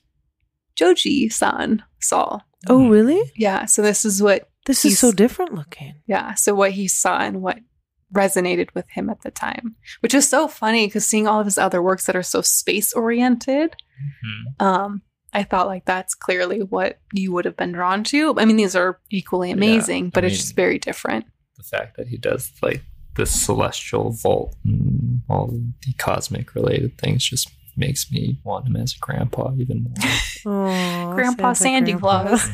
Joji san saw. Oh, really? Yeah, so this is what, This is so different looking. yeah, so what he saw and what resonated with him at the time, which is so funny because seeing all of his other works that are so space oriented, Mhm. um, I thought like that's clearly what you would have been drawn to. I mean, these are equally Yeah, amazing, but I it's mean- just very different. The fact that he does like the celestial vault and all the cosmic related things just makes me want him as a grandpa even more. Oh, Grandpa Sandy Claus.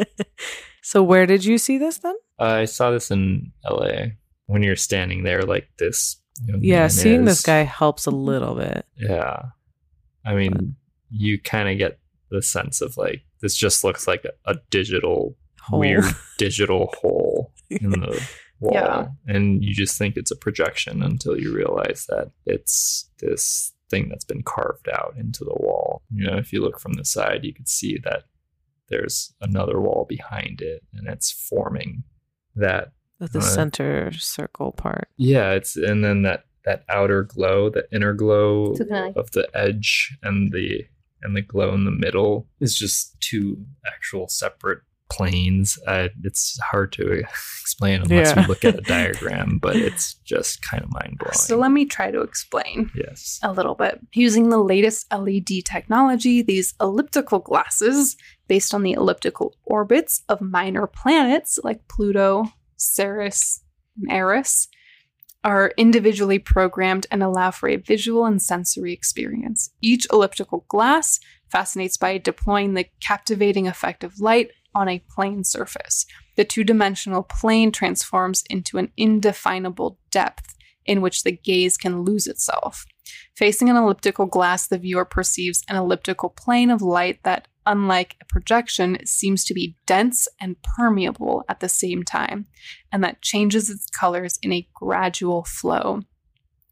so, where did you see this then? I saw this in LA when you're standing there like this. Yeah, man seeing this guy helps a little bit. Yeah. I mean, you kind of get the sense of like, this just looks like a, a digital, Hole. weird digital hole in the wall. Yeah. And you just think it's a projection until you realize that it's this thing that's been carved out into the wall. You know, if you look from the side, you could see that there's another wall behind it and it's forming that With the Uh, center circle part. yeah, it's and then that that outer glow, the inner glow So of the edge and the and the glow in the middle is just two actual separate planes. Uh, it's hard to explain unless Yeah. you look at a diagram, but it's just kind of mind blowing. So let me try to explain. yes, a little bit. Using the latest LED technology, these elliptical glasses, based on the elliptical orbits of minor planets like Pluto, Ceres, and Eris, are individually programmed and allow for a visual and sensory experience. Each elliptical glass fascinates by deploying the captivating effect of light on a plane surface. The two dimensional plane transforms into an indefinable depth in which the gaze can lose itself. Facing an elliptical glass, the viewer perceives an elliptical plane of light that, unlike a projection, seems to be dense and permeable at the same time, and that changes its colors in a gradual flow.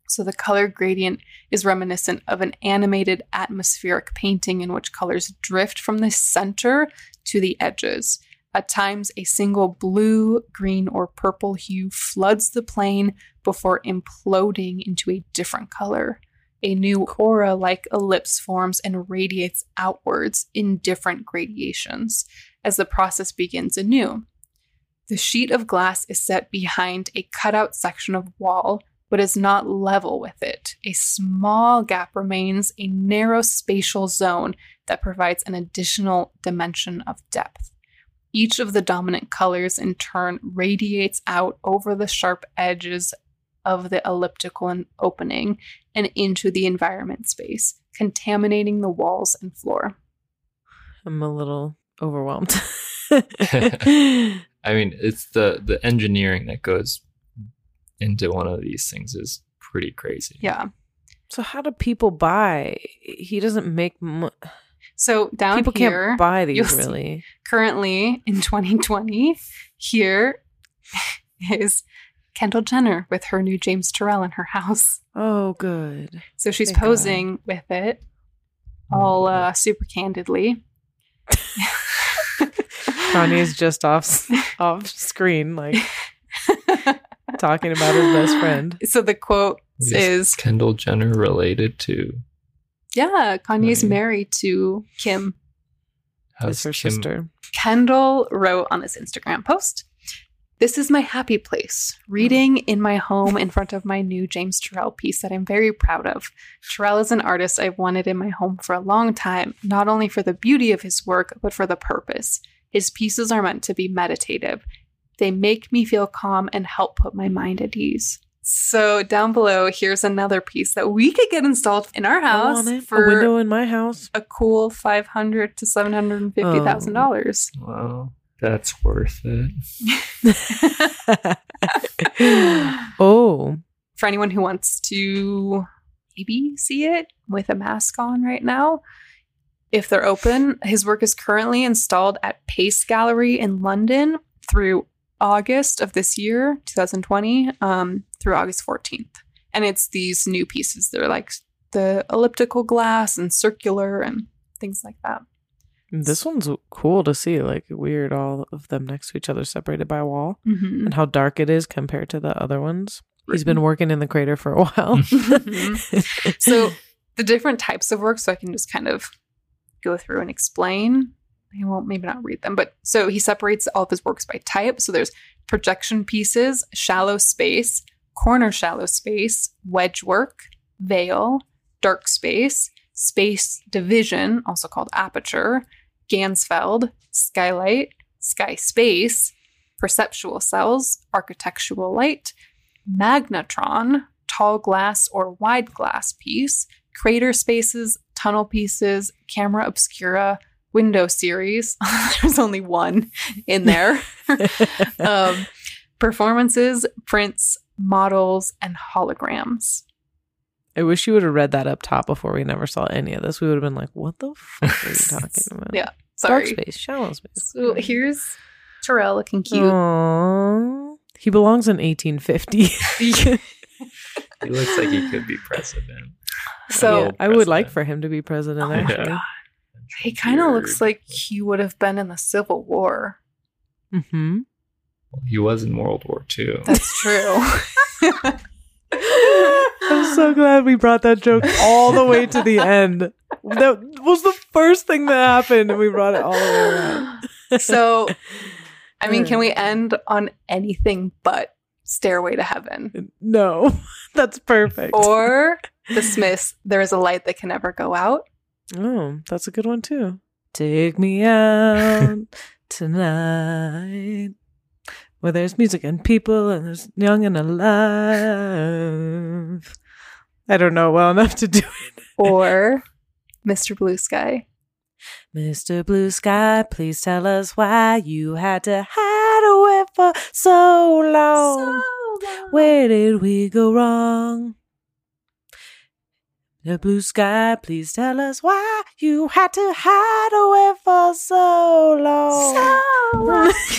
So the color gradient is reminiscent of an animated atmospheric painting in which colors drift from the center to the edges. At times, a single blue, green, or purple hue floods the plane before imploding into a different color. a new aura like ellipse forms and radiates outwards in different gradations as the process begins anew. The sheet of glass is set behind a cutout section of wall, but is not level with it. A small gap remains, a narrow spatial zone that provides an additional dimension of depth. Each of the dominant colors, in turn, radiates out over the sharp edges of the elliptical opening and into the environment space, contaminating the walls and floor. I'm a little overwhelmed. I mean, it's the the engineering that goes into one of these things is pretty crazy. Yeah. so how do people buy? He doesn't make mo- So down people here, can't buy you'll these see- really. currently in 2020, here is Kendall Jenner with her new James Turrell in her house. Oh, good. So she's Thank God. posing with it all uh, super candidly. Kanye's just off off screen, like talking about his best friend. so the quote Is is Kendall Jenner related to Yeah, Kanye's Right. married to Kim. His how's her Kim? Sister. Kendall wrote on this Instagram post This is my happy place, reading hmm. in my home in front of my new James Turrell piece that I'm very proud of. Turrell is an artist I've wanted in my home for a long time, not only for the beauty of his work, but for the purpose. His pieces are meant to be meditative. They make me feel calm and help put my mind at ease. So down below, here's another piece that we could get installed in our I house want it. for a window in my house. a cool five hundred to seven hundred and fifty thousand dollars. Um, wow, that's worth it. oh, For anyone who wants to maybe see it with a mask on right now, if they're open, his work is currently installed at Pace Gallery in London through August of this year, 2020, um, through August 14th. And it's these new pieces. They're like the elliptical glass and circular and things like that. this one's cool to see. Like weird, all of them next to each other, separated by a wall, Mhm. and how dark it is compared to the other ones. He's been working in the crater for a while. so the different types of work so i can just kind of go through and explain i won't maybe not read them but so he separates all of his works by type. So there's projection pieces shallow space corner shallow space wedge work veil dark space space division also called aperture ganzfeld skylight sky space perceptual cells architectural light magnetron tall glass or wide glass piece, crater spaces, tunnel pieces, camera obscura, window series. There's only one in there. um, performances, prints, models, and holograms. I wish you would have read that up top before we never saw any of this. We would have been like, "What the fuck are you talking about?" Yeah, dark Sorry. space, shallow space. So here's Turrell looking cute. Aww. He belongs in 1850. He looks like he could be president. So Yeah. I would like for him to be president. Oh my actually, God. He kind of looks like he would have been in the Civil War. hmm Well, he was in World War II. That's true. I'm so glad we brought that joke all the way to the end. That was the first thing that happened, and we brought it all the way around. so, I mean, can we end on anything but Stairway to Heaven? No, that's perfect. Or The Smiths, There is a Light That Can Never Go Out. Oh, that's a good one too. Take me out tonight, where there's music and people, and there's young and alive. I don't know well enough to do it. Or Mr. Blue Sky. Mr. Blue Sky, please tell us why you had to hide away for so long. So long. Where did we go wrong? The blue sky, please tell us why you had to hide away for so long.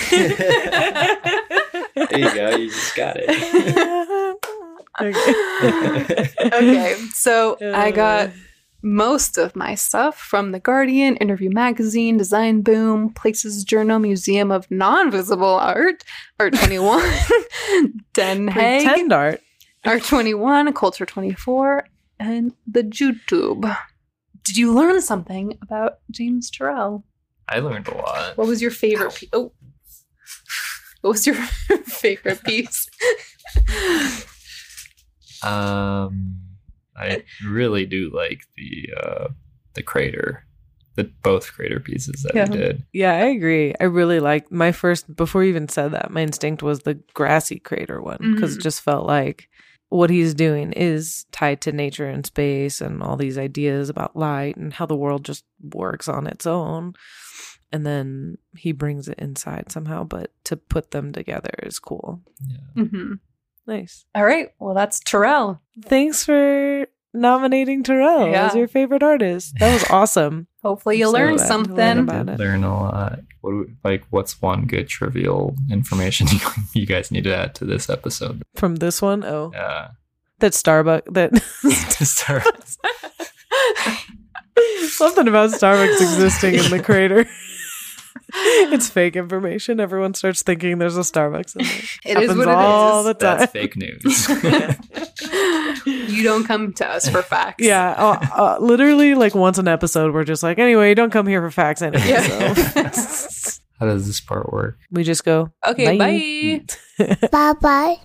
there you go. You just got it. okay. Okay, so I uh. got most of my stuff from The Guardian, Interview Magazine, Design Boom, Places Journal, Museum of Non-Visible Art, Art 21, Den Haag, Pretend art. Art 21, Culture 24, and the YouTube. Did you learn something about James Turrell? I learned a lot. What was your favorite piece? Oh, what was your favorite piece? Um, I really do like the uh, the crater, the both crater pieces that Yeah. he did. Yeah, I agree. I really like my first before you even said that. My instinct was the grassy crater one because Mhm. it just felt like what he's doing is tied to nature and space and all these ideas about light and how the world just works on its own. And then he brings it inside somehow, but to put them together is cool. Yeah. Mm-hmm. Nice. All right. Well, that's Turrell. Thanks for nominating Turrell as Yeah. your favorite artist. That was awesome. Hopefully, you So learned glad to learn something. about it. Learn a lot. What do we, like? What's one good trivial information you, you guys need to add to this episode? From this one, oh, Yeah. that Starbucks that to start. Something about Starbucks existing in the crater. it's fake information. Everyone starts thinking there's a Starbucks in there. It is Happens what it all is. the time. That's fake news. you don't come to us for facts. Yeah, uh, uh, literally, like once an episode, we're just like, anyway, you don't come here for facts anyway. Yeah. So How does this part work? we just go. Okay. Bye. bye. Bye bye.